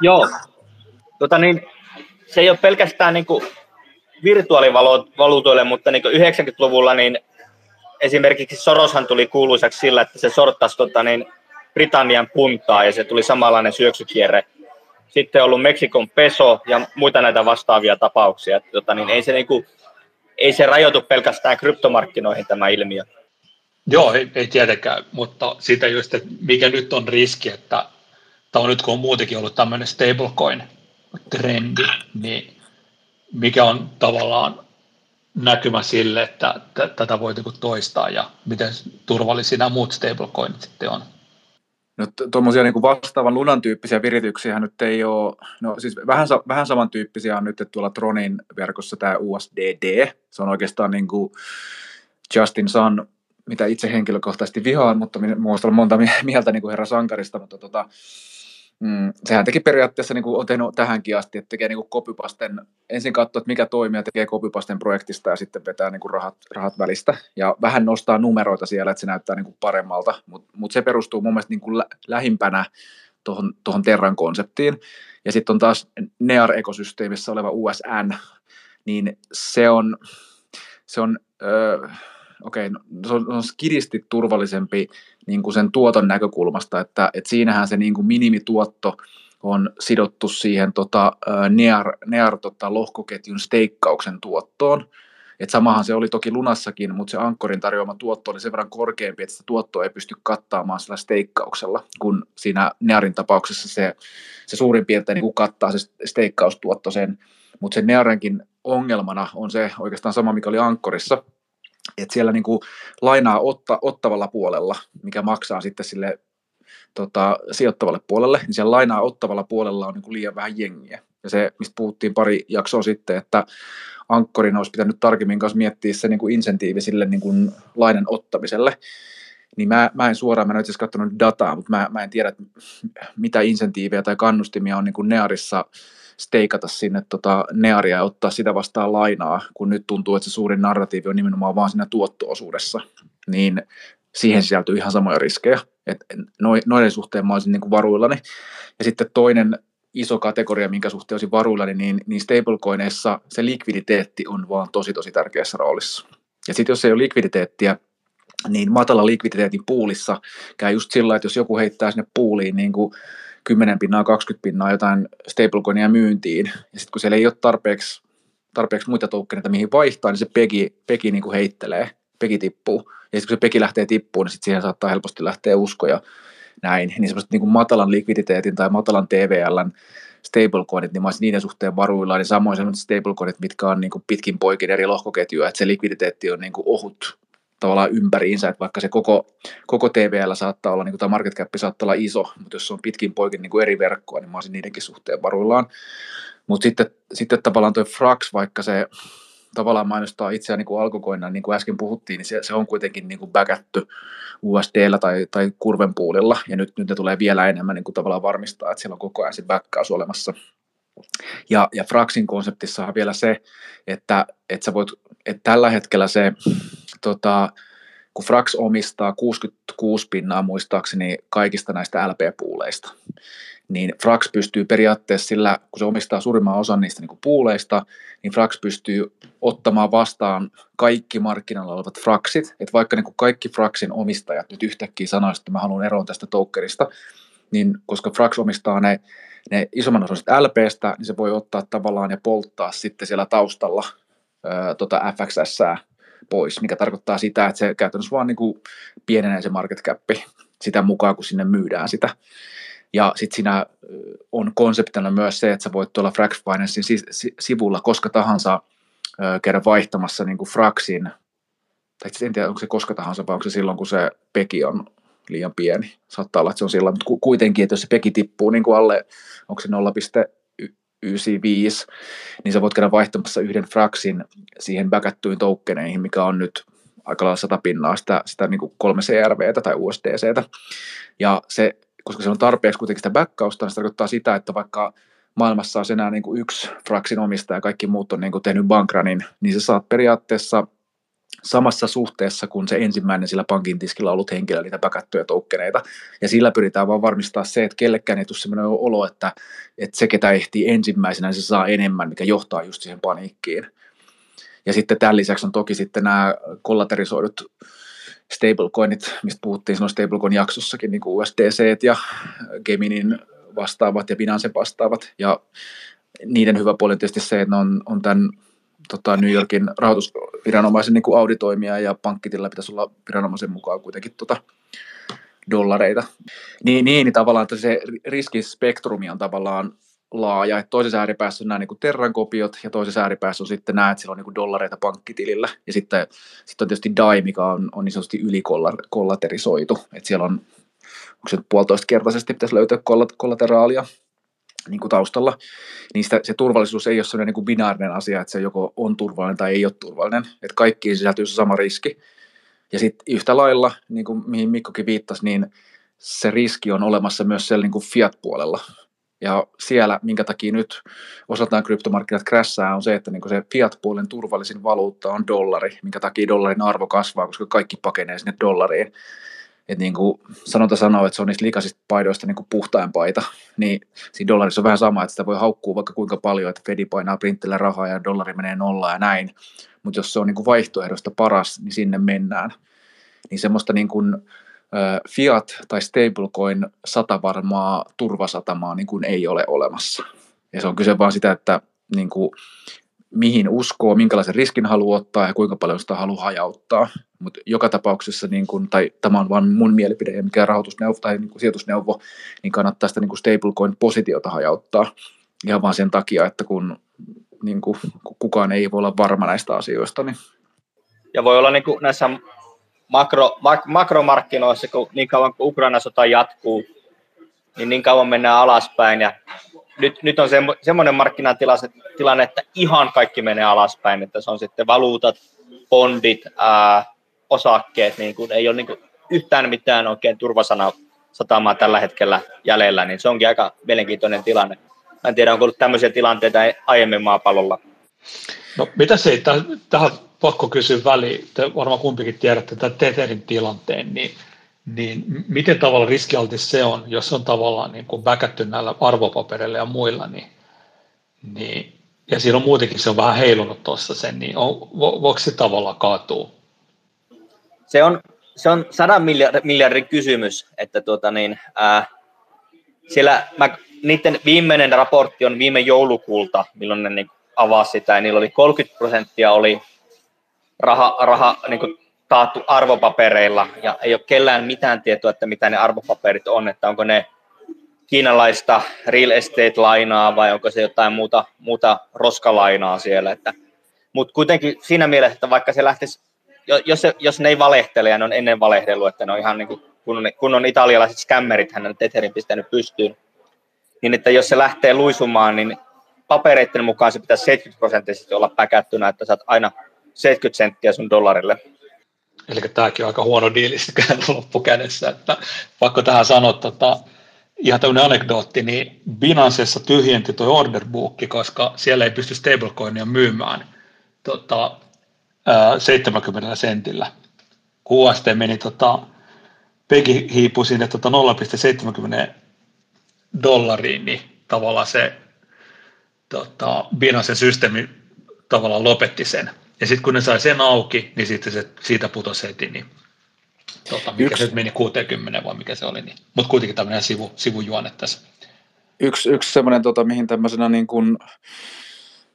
Joo, tota niin, se ei ole pelkästään niin kuin virtuaalivaluutoille, mutta niin 90-luvulla niin esimerkiksi Soroshan tuli kuuluisaksi sillä, että se sorttasi tota, niin Britannian puntaa ja se tuli samanlainen syöksykierre. Sitten on ollut Meksikon peso ja muita näitä vastaavia tapauksia. Että, tota, niin ei, se, niin kuin, ei se rajoitu pelkästään kryptomarkkinoihin tämä ilmiö.
Joo, ei, ei tietenkään, mutta siitä just, että mikä nyt on riski, että tämä on nyt kun on muutenkin ollut tämmöinen stablecoin-trendi, niin mikä on tavallaan näkymä sille, että t- tätä voi niinku toistaa ja miten turvallisia nämä muut stablecoinit sitten on?
No tuommoisia niin vastaavan lunan tyyppisiä virityksiä nyt ei ole, no siis vähän, vähän samantyyppisiä on nyt tuolla Tronin verkossa tämä USDD, se on oikeastaan niin kuin Justin Sun, mitä itse henkilökohtaisesti vihaan, mutta minusta on monta mieltä niin kuin herra Sankarista, mutta tota, Mm, sehän teki periaatteessa, niin kuin on tehnyt tähänkin asti, että tekee niin kuin copypasten, ensin katsoo, että mikä toimii ja tekee copypasten projektista ja sitten vetää niin kuin rahat, rahat välistä ja vähän nostaa numeroita siellä, että se näyttää niin kuin paremmalta, mutta mut se perustuu mun mielestä niin kuin lä- lähimpänä tuohon, Terran konseptiin. Ja sitten on taas NEAR-ekosysteemissä oleva USN, niin se on, se on öö, okay, no, se on, se on skidisti turvallisempi niin kuin sen tuoton näkökulmasta, että, että siinähän se niin kuin minimituotto on sidottu siihen tota, NEAR, NEAR tota, lohkoketjun steikkauksen tuottoon. Et samahan se oli toki lunassakin, mutta se ankkorin tarjoama tuotto oli sen verran korkeampi, että sitä tuottoa ei pysty kattaamaan sillä steikkauksella, kun siinä NEARin tapauksessa se, se suurin piirtein niin kattaa se steikkaustuotto sen. Mutta sen NEARenkin ongelmana on se oikeastaan sama, mikä oli ankkorissa, että siellä niin kuin lainaa otta, ottavalla puolella, mikä maksaa sitten sille tota, sijoittavalle puolelle, niin siellä lainaa ottavalla puolella on niin kuin liian vähän jengiä. Ja se, mistä puhuttiin pari jaksoa sitten, että ankkorin olisi pitänyt tarkemmin kanssa miettiä se niin kuin insentiivi sille niin kuin lainan ottamiselle, niin mä, mä en suoraan, mä en itse katsonut dataa, mutta mä, mä en tiedä, mitä insentiivejä tai kannustimia on niin kuin Nearissa steikata sinne tota Nearia ja ottaa sitä vastaan lainaa, kun nyt tuntuu, että se suurin narratiivi on nimenomaan vaan siinä tuottoosuudessa, niin siihen sisältyy ihan samoja riskejä. Et noiden suhteen mä olisin niin kuin varuillani. Ja sitten toinen iso kategoria, minkä suhteen olisin varuillani, niin, niin stablecoineissa se likviditeetti on vaan tosi tosi tärkeässä roolissa. Ja sitten jos ei ole likviditeettiä, niin matala likviditeetin puulissa käy just sillä, että jos joku heittää sinne puuliin niin kuin 10 pinnaa, 20 pinnaa jotain stablecoinia myyntiin, ja sitten kun siellä ei ole tarpeeksi, tarpeeksi muita tokeneita, mihin vaihtaa, niin se pegi, pegi niin kuin heittelee, pegi tippuu. Ja sitten kun se pegi lähtee tippuun, niin sitten siihen saattaa helposti lähteä uskoja näin. Niin semmoiset niin kuin matalan likviditeetin tai matalan TVLn stablecoinit, niin mä olisin niiden suhteen varuilla, niin samoin sellaiset stablecoinit, mitkä on niin kuin pitkin poikin eri lohkoketjuja, että se likviditeetti on niin kuin ohut tavallaan ympäriinsä, että vaikka se koko, koko TVL saattaa olla, niin kuin tämä market cap saattaa olla iso, mutta jos se on pitkin poikin niin kuin eri verkkoa, niin mä olisin niidenkin suhteen varuillaan. Mutta sitten, sitten tavallaan tuo Frax, vaikka se tavallaan mainostaa itseään niin alkukoina, niin kuin äsken puhuttiin, niin se, se on kuitenkin niin kuin backätty USDllä tai, tai kurvenpuulilla, ja nyt, nyt ne tulee vielä enemmän niin kuin tavallaan varmistaa, että siellä on koko ajan se backkaus olemassa. Ja, ja Fraxin konseptissa on vielä se, että, että, sä voit, että tällä hetkellä se tota, kun Frax omistaa 66 pinnaa muistaakseni kaikista näistä LP-puuleista, niin Frax pystyy periaatteessa sillä, kun se omistaa suurimman osan niistä niin puuleista, niin Frax pystyy ottamaan vastaan kaikki markkinoilla olevat Fraxit, että vaikka niin kuin kaikki Fraxin omistajat nyt yhtäkkiä sanoisivat, että mä haluan eroon tästä tokerista, niin koska Frax omistaa ne, ne isomman osan LPstä, niin se voi ottaa tavallaan ja polttaa sitten siellä taustalla ää, tota FXS pois, mikä tarkoittaa sitä, että se käytännössä vaan niin kuin pienenee se market cap. sitä mukaan, kun sinne myydään sitä. Ja sitten siinä on konseptina myös se, että sä voit tuolla Frax Financein sivulla koska tahansa käydä vaihtamassa niin kuin Fraxin, tai en tiedä onko se koska tahansa, vai onko se silloin, kun se peki on liian pieni. Saattaa olla, että se on sillä, mutta kuitenkin, että jos se peki tippuu niin kuin alle, onko se 0,95, niin sä voit käydä vaihtamassa yhden Fraxin siihen backattyihin tokeneihin, mikä on nyt aika lailla sata pinnaa sitä, sitä niin kuin kolme CRVtä tai USDCtä. Ja se koska se on tarpeeksi kuitenkin sitä backausta, niin se tarkoittaa sitä, että vaikka maailmassa on enää niin kuin yksi Fraxin omistaja ja kaikki muut on niin kuin tehnyt bankranin, niin sä saat periaatteessa samassa suhteessa kuin se ensimmäinen sillä pankin tiskillä ollut henkilö niitä päkättyjä toukkeneita. Ja sillä pyritään vaan varmistaa se, että kellekään ei tule sellainen olo, että, että se, ketä ehtii ensimmäisenä, se saa enemmän, mikä johtaa just siihen paniikkiin. Ja sitten tämän lisäksi on toki sitten nämä kollaterisoidut stablecoinit, mistä puhuttiin silloin stablecoin jaksossakin, niin kuin USDC ja Geminin vastaavat ja Binance vastaavat. Ja niiden hyvä puoli on tietysti se, että ne on, on tämän tota, New Yorkin rahoitusviranomaisen niin kuin auditoimia ja pankkitilla pitäisi olla viranomaisen mukaan kuitenkin tota, dollareita. Niin, niin, niin tavallaan että se riskispektrumi on tavallaan laaja. Että toisessa ääripäässä on nämä niin Terran kopiot ja toisessa ääripäässä on sitten nämä, että siellä on niin dollareita pankkitilillä. Ja sitten, sitten on tietysti DAI, mikä on, on niin sanotusti ylikollaterisoitu. Että siellä on, onko se puolitoista kertaisesti pitäisi löytää kollateraalia niin kuin taustalla, niin sitä, se turvallisuus ei ole sellainen niin kuin binaarinen asia, että se joko on turvallinen tai ei ole turvallinen, että kaikkiin sisältyy se sama riski. Ja sitten yhtä lailla, niin kuin mihin Mikkokin viittasi, niin se riski on olemassa myös siellä niin kuin fiat-puolella. Ja siellä, minkä takia nyt osataan kryptomarkkinat krässää, on se, että niin se fiat-puolen turvallisin valuutta on dollari, minkä takia dollarin arvo kasvaa, koska kaikki pakenee sinne dollariin. Et niin kuin sanonta sanoo, että se on niistä likaisista paidoista niin kuin puhtain paita, niin siinä dollarissa on vähän sama, että sitä voi haukkua vaikka kuinka paljon, että Fedi painaa printillä rahaa ja dollari menee nollaan ja näin. Mutta jos se on niin kuin vaihtoehdosta paras, niin sinne mennään. Niin semmoista niin kuin, fiat tai stablecoin satavarmaa turvasatamaa niin kuin ei ole olemassa. Ja se on kyse vaan sitä, että niin kuin, mihin uskoo, minkälaisen riskin haluaa ottaa ja kuinka paljon sitä haluaa hajauttaa. Mutta joka tapauksessa, niin kun, tai tämä on vain mun mielipide ja mikä rahoitusneuvo tai niin sijoitusneuvo, niin kannattaa sitä niin stablecoin-positiota hajauttaa. Ihan vaan sen takia, että kun niin kuin, kukaan ei voi olla varma näistä asioista. Niin.
Ja voi olla niin kuin näissä makro, mak, makromarkkinoissa, kun niin kauan kuin Ukraina sota jatkuu, niin niin kauan mennään alaspäin. Ja nyt, nyt on se, semmoinen markkinatilanne, että ihan kaikki menee alaspäin, että se on sitten valuutat, bondit, ää, osakkeet, niin kuin, ei ole niin kuin yhtään mitään oikein turvasana satamaa tällä hetkellä jäljellä, niin se onkin aika mielenkiintoinen tilanne. Mä en tiedä, onko ollut tämmöisiä tilanteita aiemmin maapallolla.
No mitä se, tähän pakko kysyä väliin, te varmaan kumpikin tiedätte tämän Tetherin tilanteen, niin, niin miten tavalla riskialtis se on, jos on tavallaan niin kuin väkätty näillä arvopapereilla ja muilla, niin, niin, ja siinä on muutenkin se on vähän heilunut tuossa sen, niin on, vo, voiko se tavallaan kaatua?
Se on, se on sadan miljardin, miljardin kysymys, että tuota niin, ää, siellä mä, niiden viimeinen raportti on viime joulukuulta, milloin ne niin avasi sitä, ja niillä oli 30 prosenttia oli raha, raha niin kuin taattu arvopapereilla ja ei ole kellään mitään tietoa, että mitä ne arvopaperit on, että onko ne kiinalaista real estate-lainaa vai onko se jotain muuta, muuta roskalainaa siellä. Että, mutta kuitenkin siinä mielessä, että vaikka se lähtisi, jos, se, jos ne ei valehtele ja ne on ennen valehdellut, että ne on ihan niin kuin, kun, on, kun on italialaiset skämmerit, hän on Etherin pistänyt pystyyn, niin että jos se lähtee luisumaan, niin papereiden mukaan se pitäisi 70 prosenttisesti olla päkättynä, että saat aina 70 senttiä sun dollarille.
Eli tämäkin on aika huono diili loppukädessä, että pakko tähän sanoa, tota, ihan tämmöinen anekdootti, niin Binancessa tyhjenti tuo orderbookki, koska siellä ei pysty stablecoinia myymään tota, 70 sentillä. UST meni, tota, Pegi hiipui sinne tota 0,70 dollariin, niin tavallaan se tota, Binance systeemi tavallaan lopetti sen. Ja sitten kun ne sai sen auki, niin sitten se siitä putosi heti, niin tota, mikä yksi, se meni 60 vai mikä se oli, niin, mutta kuitenkin tämmöinen sivu, sivujuone tässä.
Yksi, yksi semmoinen, tota, mihin tämmöisenä niin kuin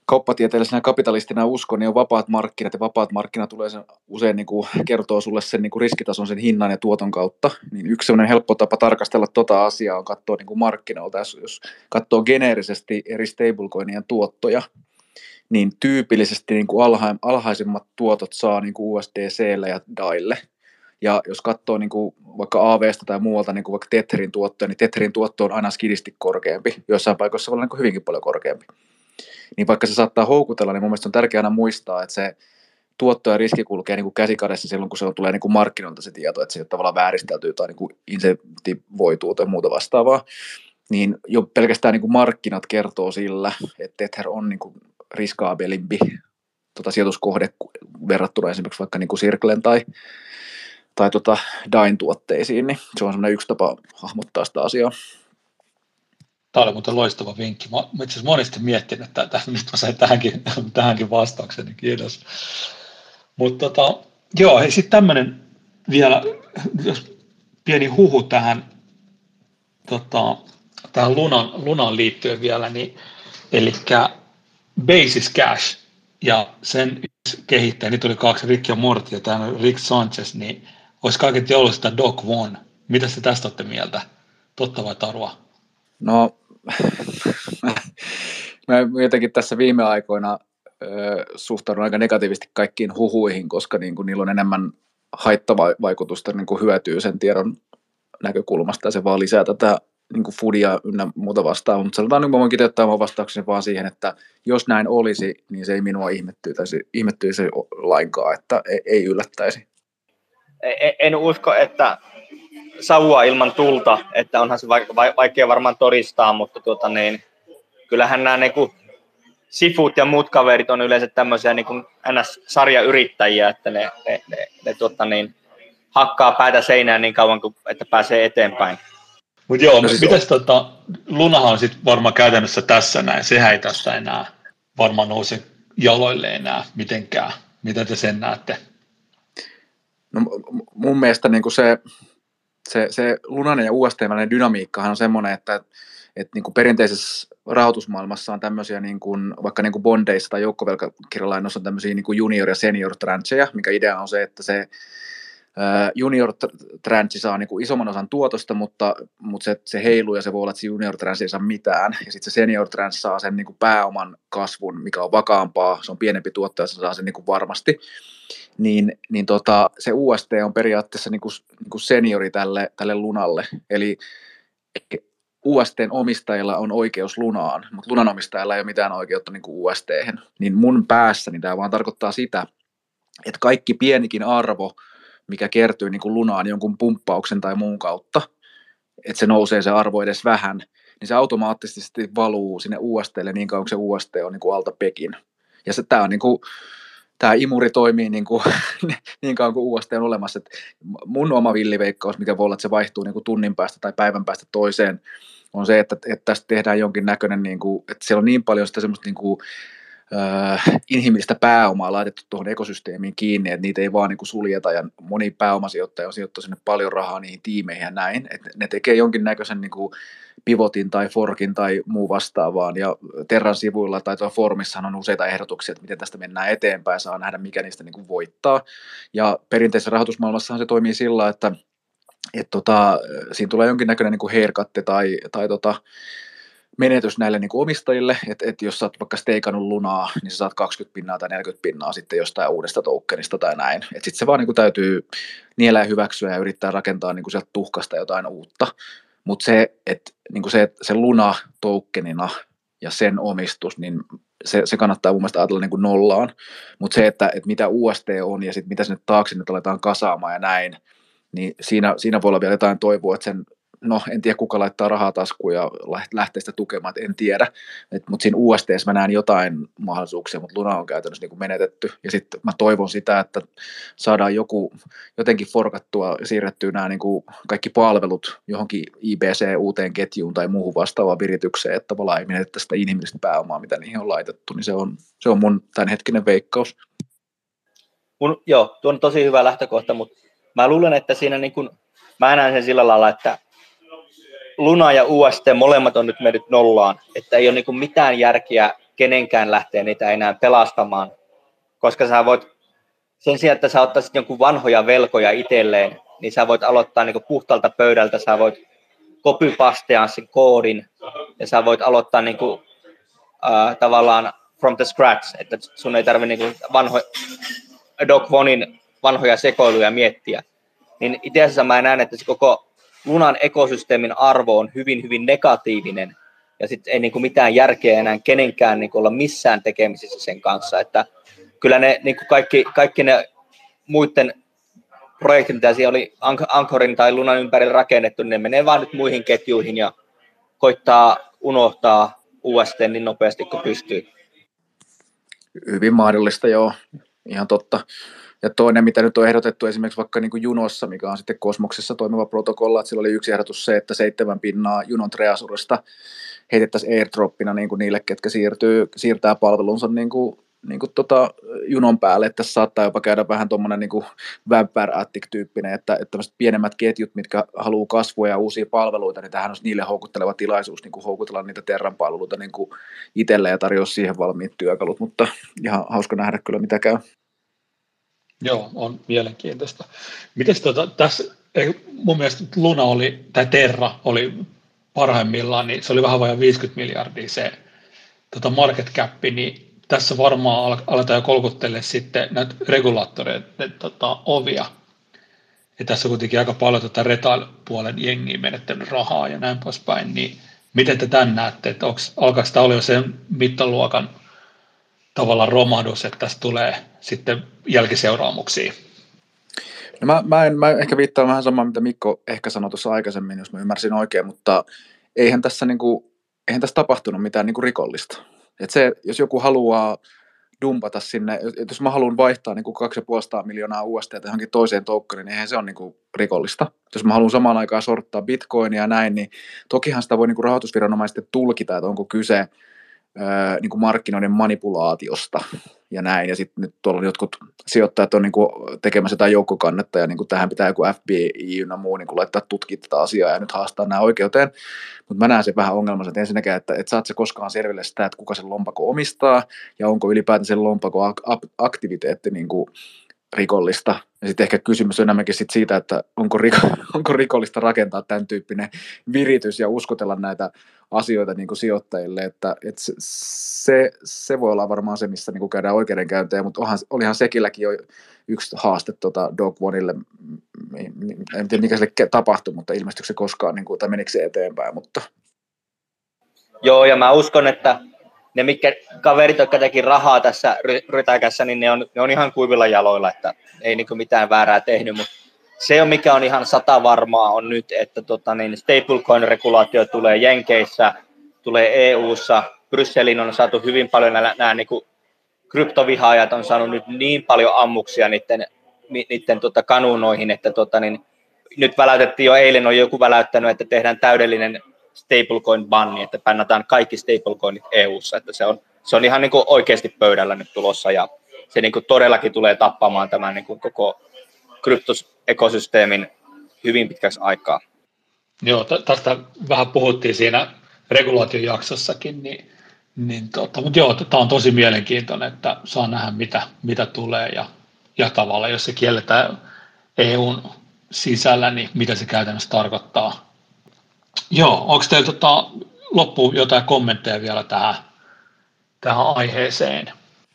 kauppatieteellisenä kapitalistina uskon, niin on vapaat markkinat, ja vapaat markkinat tulee sen, usein niin kuin, kertoo sulle sen niin kuin riskitason, sen hinnan ja tuoton kautta. Niin yksi sellainen helppo tapa tarkastella tota asiaa on katsoa niin kuin markkinoilta. Jos, jos katsoo geneerisesti eri stablecoinien tuottoja, niin tyypillisesti niin kuin alha, alhaisimmat tuotot saa niin kuin USDClle ja DAIlle. Ja jos katsoo niin kuin vaikka AVsta tai muualta niin kuin vaikka Tetherin tuottoja, niin Tetherin tuotto on aina skidisti korkeampi. Joissain paikoissa voi olla niin kuin hyvinkin paljon korkeampi niin vaikka se saattaa houkutella, niin mun mielestä on tärkeää aina muistaa, että se tuotto ja riski kulkee niin kuin käsikadessa silloin, kun se tulee niin kuin markkinoilta se tieto, että se ei tavallaan vääristelty tai niin insentivoituu tai muuta vastaavaa. Niin jo pelkästään niin kuin markkinat kertoo sillä, että Tether on niin kuin riskaabelimpi tota sijoituskohde verrattuna esimerkiksi vaikka niin kuin Circlen tai, tai tota Dain tuotteisiin, niin se on semmoinen yksi tapa hahmottaa sitä asiaa.
Tämä oli muuten loistava vinkki. Mä, itse monesti miettinyt tätä, nyt mä sain tähänkin, tähänkin vastauksen, niin kiitos. Mutta tota, joo, hei sitten tämmöinen vielä, jos pieni huhu tähän, tota, tähän Lunan, Lunaan liittyen vielä, niin, eli Basis Cash ja sen kehittäjä, niitä oli kaksi, Rick ja Morty ja tämä Rick Sanchez, niin olisi kaiken ollut sitä Doc One. Mitä te tästä olette mieltä? Totta vai tarua?
No mä jotenkin tässä viime aikoina suhtaudun aika negatiivisesti kaikkiin huhuihin, koska niin kuin, niillä on enemmän haittavaikutusta niin kuin hyötyy sen tiedon näkökulmasta ja se vaan lisää tätä niin kuin foodia ynnä muuta vastaan, mutta sanotaan, niin voin kiteyttää oman vastaukseni vaan siihen, että jos näin olisi, niin se ei minua ihmettyisi, ihmettyisi lainkaan, että ei, ei yllättäisi.
En usko, että savua ilman tulta, että onhan se vaikea varmaan todistaa, mutta tuota niin, kyllähän nämä niin kuin, sifut ja muut kaverit on yleensä tämmöisiä niin kuin NS-sarjayrittäjiä, että ne, ne, ne, ne tuota niin, hakkaa päätä seinään niin kauan, kuin, että pääsee eteenpäin.
Mutta joo, no, siis mitäs tota, Lunahan on sitten varmaan käytännössä tässä näin, sehän ei tästä enää varmaan nouse jaloille enää mitenkään. Miten te sen näette?
No mun mielestä niin kuin se, se, se Lunanen ja UST välinen dynamiikkahan on semmoinen, että, että niin kuin perinteisessä rahoitusmaailmassa on tämmöisiä, niin kuin, vaikka niin kuin bondeissa tai joukkovelkakirjalainoissa on tämmöisiä niin kuin junior- ja senior trancheja, mikä idea on se, että se junior tranche saa niin kuin isomman osan tuotosta, mutta, mutta se, se heiluu ja se voi olla, että se junior tranche ei saa mitään. Ja sitten se senior tranche saa sen niin kuin pääoman kasvun, mikä on vakaampaa, se on pienempi tuotto ja se saa sen niin kuin varmasti niin, niin tota, se UST on periaatteessa niin kuin, niin kuin seniori tälle, tälle lunalle. Eli USTn omistajilla on oikeus lunaan, mutta lunan omistajilla ei ole mitään oikeutta niin kuin UST. Niin mun päässäni tämä vaan tarkoittaa sitä, että kaikki pienikin arvo, mikä kertyy niin kuin lunaan jonkun pumppauksen tai muun kautta, että se nousee se arvo edes vähän, niin se automaattisesti valuu sinne USTlle niin kauan kuin se UST on niin kuin alta pekin. Ja se, tämä on niin kuin, tämä imuri toimii niin, kuin, niin kauan kuin UST on olemassa. Et mun oma villiveikkaus, mikä voi olla, että se vaihtuu niin kuin tunnin päästä tai päivän päästä toiseen, on se, että, että tästä tehdään jonkin näköinen, niin kuin, että siellä on niin paljon sitä semmoista niin kuin, inhimillistä pääomaa laitettu tuohon ekosysteemiin kiinni, että niitä ei vaan niin kuin suljeta ja moni pääomasijoittaja on sijoittanut sinne paljon rahaa niihin tiimeihin ja näin, että ne tekee jonkinnäköisen niin kuin pivotin tai forkin tai muu vastaavaan. Ja Terran sivuilla tai tuolla formissahan on useita ehdotuksia, että miten tästä mennään eteenpäin, saa nähdä mikä niistä niin kuin voittaa. Ja perinteisessä rahoitusmaailmassahan se toimii sillä, että et tota, siinä tulee jonkinnäköinen niin kuin haircut tai, tai tota, menetys näille niin kuin omistajille, että et jos sä oot vaikka steikannut lunaa, niin sä saat 20 pinnaa tai 40 pinnaa sitten jostain uudesta tokenista tai näin. Että sitten se vaan niin kuin täytyy niellä ja hyväksyä ja yrittää rakentaa niin kuin sieltä tuhkasta jotain uutta. Mutta se, että niin se, se Luna tokenina ja sen omistus, niin se, se kannattaa mun mielestä ajatella niin kuin nollaan. Mutta se, että, että mitä UST on ja sit mitä sinne taakse nyt aletaan kasaamaan ja näin, niin siinä, siinä voi olla vielä jotain toivoa, että sen no en tiedä kuka laittaa rahaa taskuun ja lähtee sitä tukemaan, en tiedä, mutta siinä UST mä näen jotain mahdollisuuksia, mutta Luna on käytännössä niin kuin menetetty. Ja sitten mä toivon sitä, että saadaan joku jotenkin forkattua ja siirrettyä nämä niin kuin kaikki palvelut johonkin IBC uuteen ketjuun tai muuhun vastaavaan viritykseen, että tavallaan ei menetetä sitä inhimillistä pääomaa, mitä niihin on laitettu, niin se on, se on mun tämänhetkinen veikkaus.
Mun, joo, tuo on tosi hyvä lähtökohta, mutta mä luulen, että siinä niin kuin, mä näen sen sillä lailla, että Luna ja UST molemmat on nyt mennyt nollaan, että ei ole niin mitään järkeä kenenkään lähteä niitä enää pelastamaan, koska sä voit sen sijaan, että sä ottaisit jonkun vanhoja velkoja itselleen, niin sä voit aloittaa niin puhtalta pöydältä, sä voit copypastea sen koodin ja sä voit aloittaa niin kuin, äh, tavallaan from the scratch, että sun ei tarvitse niin vanho, Doc Vonin vanhoja sekoiluja miettiä. Niin itse asiassa mä näen, että se koko Lunan ekosysteemin arvo on hyvin, hyvin negatiivinen, ja sitten ei niin kuin mitään järkeä enää kenenkään niin kuin olla missään tekemisissä sen kanssa, että kyllä ne niin kuin kaikki, kaikki ne muiden projektit, mitä siellä oli Anchorin tai Lunan ympärillä rakennettu, niin ne menee vaan nyt muihin ketjuihin ja koittaa unohtaa UST niin nopeasti kuin pystyy.
Hyvin mahdollista, joo. Ihan totta. Ja toinen, mitä nyt on ehdotettu esimerkiksi vaikka niin kuin Junossa, mikä on sitten kosmoksessa toimiva protokolla, että sillä oli yksi ehdotus se, että seitsemän pinnaa Junon Treasurista heitettäisiin airdroppina niin kuin niille, ketkä siirtyy, siirtää palvelunsa niin kuin, niin kuin tota, junon päälle, että tässä saattaa jopa käydä vähän tuommoinen niin vampire-attic-tyyppinen, että, että pienemmät ketjut, mitkä haluaa kasvua ja uusia palveluita, niin tähän olisi niille houkutteleva tilaisuus niin kuin houkutella niitä Terran palveluita niin kuin itselle ja tarjoa siihen valmiit työkalut, mutta ihan hauska nähdä kyllä mitä käy.
Joo, on mielenkiintoista. Miten tuota, tässä, mun mielestä Luna oli, tai Terra oli parhaimmillaan, niin se oli vähän vajaa 50 miljardia se tota market cap, niin tässä varmaan aletaan jo kolkuttele sitten näitä regulaattoreiden tota, ovia. Ja tässä on kuitenkin aika paljon tota retail-puolen jengiä menettänyt rahaa ja näin poispäin, niin miten te tämän näette, että alkaako tämä olla jo sen mittaluokan tavallaan romahdus, että tässä tulee sitten jälkiseuraamuksia?
No mä, mä, en, mä ehkä viittaan vähän samaa, mitä Mikko ehkä sanoi tuossa aikaisemmin, jos mä ymmärsin oikein, mutta eihän tässä, niin kuin, eihän tässä tapahtunut mitään niin kuin rikollista. Et se, jos joku haluaa dumpata sinne, jos mä haluan vaihtaa niin kuin 2,5 miljoonaa UST johonkin toiseen toukkariin, niin eihän se ole niin kuin rikollista. Jos mä haluan samaan aikaan sorttaa bitcoinia ja näin, niin tokihan sitä voi niin kuin rahoitusviranomaisesti tulkita, että onko kyse niin kuin markkinoiden manipulaatiosta ja näin. Ja sitten nyt tuolla jotkut sijoittajat on niin kuin tekemässä jotain joukkokannetta ja niin kuin tähän pitää joku FBI ja muu niin kuin laittaa tutkia tätä asiaa ja nyt haastaa nämä oikeuteen. Mutta mä näen sen vähän ongelmassa, että ensinnäkään, että, että saat se koskaan selville sitä, että kuka sen lompako omistaa ja onko ylipäätään sen lompako aktiviteetti niin kuin rikollista. Ja sitten ehkä kysymys on enemmänkin sit siitä, että onko, riko, onko rikollista rakentaa tämän tyyppinen viritys ja uskotella näitä asioita niin kuin sijoittajille, että, että se, se, voi olla varmaan se, missä niin kuin käydään oikeudenkäyntejä, mutta onhan, olihan sekilläkin jo yksi haaste tuota Dog Oneille, en tiedä mikä sille tapahtui, mutta ilmestyykö se koskaan, niin kuin, tai menikö se eteenpäin, mutta...
Joo, ja mä uskon, että ne mitkä kaverit, jotka teki rahaa tässä rytäkässä, niin ne on, ne on ihan kuivilla jaloilla, että ei niin mitään väärää tehnyt, mutta se on mikä on ihan sata varmaa on nyt, että tota, niin stablecoin-regulaatio tulee Jenkeissä, tulee EU-ssa, Brysselin on saatu hyvin paljon nämä, nämä niin kryptovihaajat on saanut nyt niin paljon ammuksia niiden, niiden tota, kanunoihin, että tota, niin, nyt väläytettiin jo eilen, on joku väläyttänyt, että tehdään täydellinen stablecoin banni, että pännataan kaikki stablecoinit EU-ssa, että se on, se on ihan niin kuin oikeasti pöydällä nyt tulossa ja se niin kuin todellakin tulee tappamaan tämän niin kuin koko kryptosekosysteemin hyvin pitkäksi aikaa.
Joo, tästä vähän puhuttiin siinä regulaatiojaksossakin, niin, niin tota, mutta joo, tämä on tosi mielenkiintoinen, että saa nähdä mitä, mitä tulee ja, ja tavallaan jos se kielletään EUn sisällä, niin mitä se käytännössä tarkoittaa Joo, onko teillä tota, loppuun jotain kommentteja vielä tähän, tähän aiheeseen?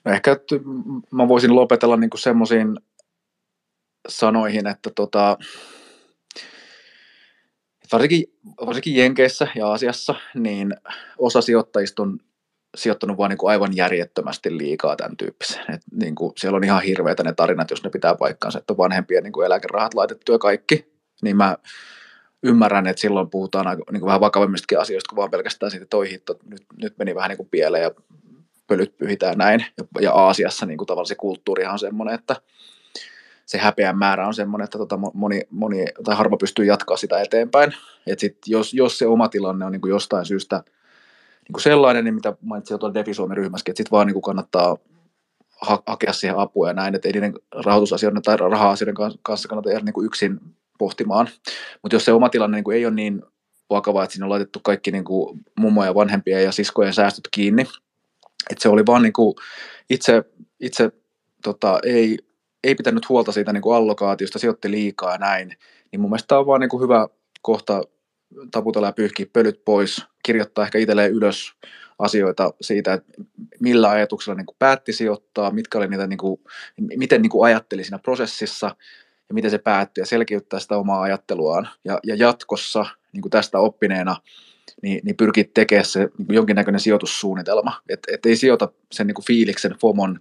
Ehkä että mä voisin lopetella niin semmoisiin sanoihin, että tota, varsinkin, varsinkin Jenkeissä ja Aasiassa, niin osa sijoittajista on sijoittanut vaan niin kuin aivan järjettömästi liikaa tämän tyyppiseen. Et niin kuin siellä on ihan hirveitä ne tarinat, jos ne pitää paikkaansa, että vanhempien niin kuin eläkerahat laitettu ja kaikki. Niin mä ymmärrän, että silloin puhutaan aika, niin kuin vähän vakavimmistakin asioista, kun vaan pelkästään siitä toi hitto, nyt, nyt meni vähän niin kuin pieleen ja pölyt pyhitään näin. Ja, ja Aasiassa niin kuin tavallaan se kulttuurihan on semmoinen, että se häpeän määrä on semmoinen, että tota moni, moni, tai harva pystyy jatkaa sitä eteenpäin. Et sit jos, jos se oma tilanne on niin kuin jostain syystä niin kuin sellainen, niin mitä mainitsin jo tuolla Defi Suomen ryhmässäkin, että sitten vaan niin kuin kannattaa ha- hakea siihen apua ja näin, että ei niiden rahoitusasioiden tai raha-asioiden kanssa kannata jäädä niin kuin yksin pohtimaan. Mutta jos se oma tilanne niin kuin ei ole niin vakava, että siinä on laitettu kaikki niin kuin mummoja, vanhempia ja siskojen säästöt kiinni, että se oli vaan niin kuin itse, itse tota, ei, ei pitänyt huolta siitä niin kuin allokaatiosta, sijoitti liikaa ja näin, niin mun mielestä tämä on vaan niin kuin hyvä kohta taputella ja pyyhkiä pölyt pois, kirjoittaa ehkä itselleen ylös asioita siitä, että millä ajatuksella niin kuin päätti sijoittaa, mitkä oli niitä, niin kuin, miten niin kuin ajatteli siinä prosessissa ja miten se päättyi ja selkiyttää sitä omaa ajatteluaan. Ja, ja jatkossa niin kuin tästä oppineena niin, niin pyrkii tekemään se niin jonkinnäköinen sijoitussuunnitelma. Että et ei sijoita sen niin kuin fiiliksen, FOMon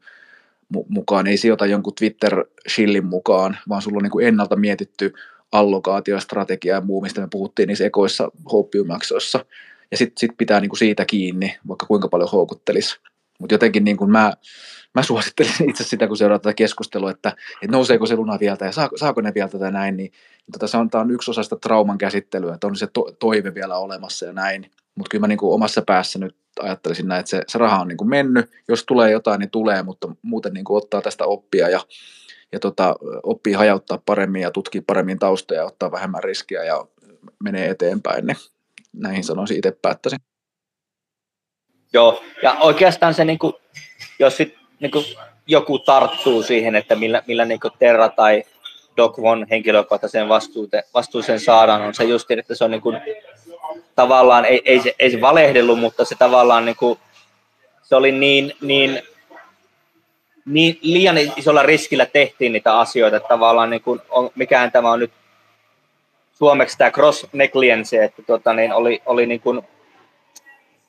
mukaan, ei sijoita jonkun Twitter-shillin mukaan, vaan sulla on niin kuin ennalta mietitty allokaatio, strategia ja muu, mistä me puhuttiin niissä ekoissa hooppiumaksoissa. Ja sitten sit pitää niinku siitä kiinni, vaikka kuinka paljon houkuttelisi. Mutta jotenkin niinku mä, mä suosittelisin itse sitä, kun seuraa tätä keskustelua, että, että nouseeko se luna vielä ja saako, saako ne vielä tätä näin, niin, niin tota, se on, tämä on yksi osa sitä trauman käsittelyä, että on se to, toive vielä olemassa ja näin. Mutta kyllä mä niin kuin omassa päässä nyt ajattelisin näin, että se, se raha on niin kuin mennyt, jos tulee jotain, niin tulee, mutta muuten niin kuin ottaa tästä oppia ja ja tota, oppii hajauttaa paremmin ja tutkii paremmin taustoja ja ottaa vähemmän riskiä ja menee eteenpäin, niin näihin sanoisin itse päättäisin.
Joo, ja oikeastaan se, niin kuin, jos sit, niin kuin, joku tarttuu siihen, että millä, millä niin kuin Terra tai Doc Von henkilökohtaiseen vastuuseen, saadaan, on se just, että se on niin kuin, tavallaan, ei, ei, se, ei se valehdellut, mutta se tavallaan niin kuin, se oli niin, niin niin liian isolla riskillä tehtiin niitä asioita, että tavallaan niin kuin on, mikään tämä on nyt suomeksi tämä cross neglience, että tota, niin oli, oli niin kuin,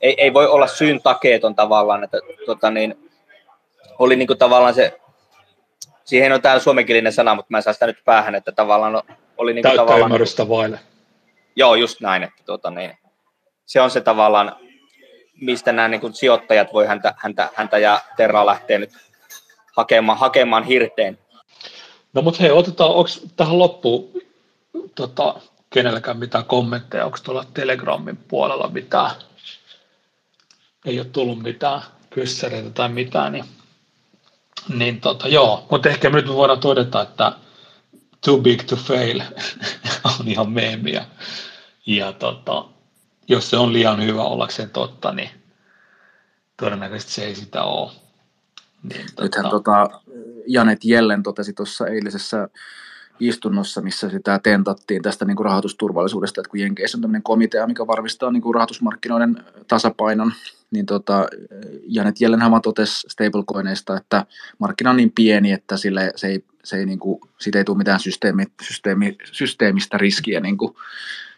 ei, ei, voi olla syyn takeeton tavallaan, että tota, niin, oli niin kuin tavallaan se, siihen on tämä suomenkielinen sana, mutta mä en saa sitä nyt päähän, että tavallaan oli niin kuin
Täyttä
tavallaan...
ymmärrystä vaille.
Joo, just näin, että tota, niin, se on se tavallaan, mistä nämä niin kuin sijoittajat voi häntä, häntä, häntä ja Terraa lähteä nyt hakemaan, hakemaan hirteen.
No mutta hei, otetaan, onko tähän loppuun tota, kenelläkään mitään kommentteja, onko tuolla Telegramin puolella mitään, ei ole tullut mitään kyssäreitä tai mitään, niin, niin tota, joo, mutta ehkä nyt me voidaan todeta, että too big to fail on ihan meemiä. Ja tota, jos se on liian hyvä ollakseen totta, niin todennäköisesti se ei sitä ole.
Niin, tota... Nythän tota, Janet Jellen totesi tuossa eilisessä istunnossa, missä sitä tentattiin tästä niin kuin rahoitusturvallisuudesta, että kun Jenkeissä on tämmöinen komitea, mikä varmistaa niin kuin rahoitusmarkkinoiden tasapainon, niin tota, Janet Jellenhän vaan totesi stablecoineista, että markkina on niin pieni, että sille, se ei, se ei, niin kuin, siitä ei tule mitään systeemi, systeemi, systeemistä riskiä niin kuin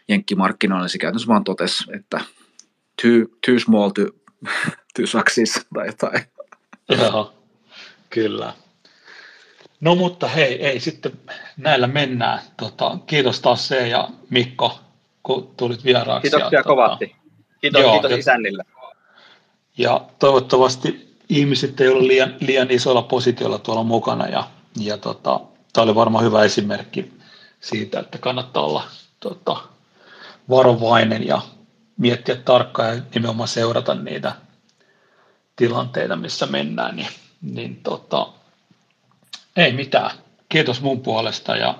jenkkimarkkinoille. Se käytännössä vaan totesi, että too, too small to, to success tai jotain.
Joo, kyllä. No mutta hei, ei sitten näillä mennään. Tota, kiitos taas se ja Mikko, kun tulit vieraaksi.
Kiitoksia
ja,
tota, kovasti. Kiitos, joo, kiitos ja, isännille.
Ja toivottavasti ihmiset ei ole liian, liian isolla positiolla tuolla mukana. Ja, ja tota, tämä oli varmaan hyvä esimerkki siitä, että kannattaa olla tota, varovainen ja miettiä tarkkaan ja nimenomaan seurata niitä tilanteita, missä mennään, niin, niin tota, ei mitään. Kiitos mun puolesta ja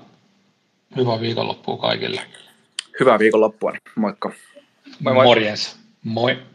hyvää viikonloppua kaikille.
Hyvää viikonloppua, moikka.
Moi moi. Morjens. Moi.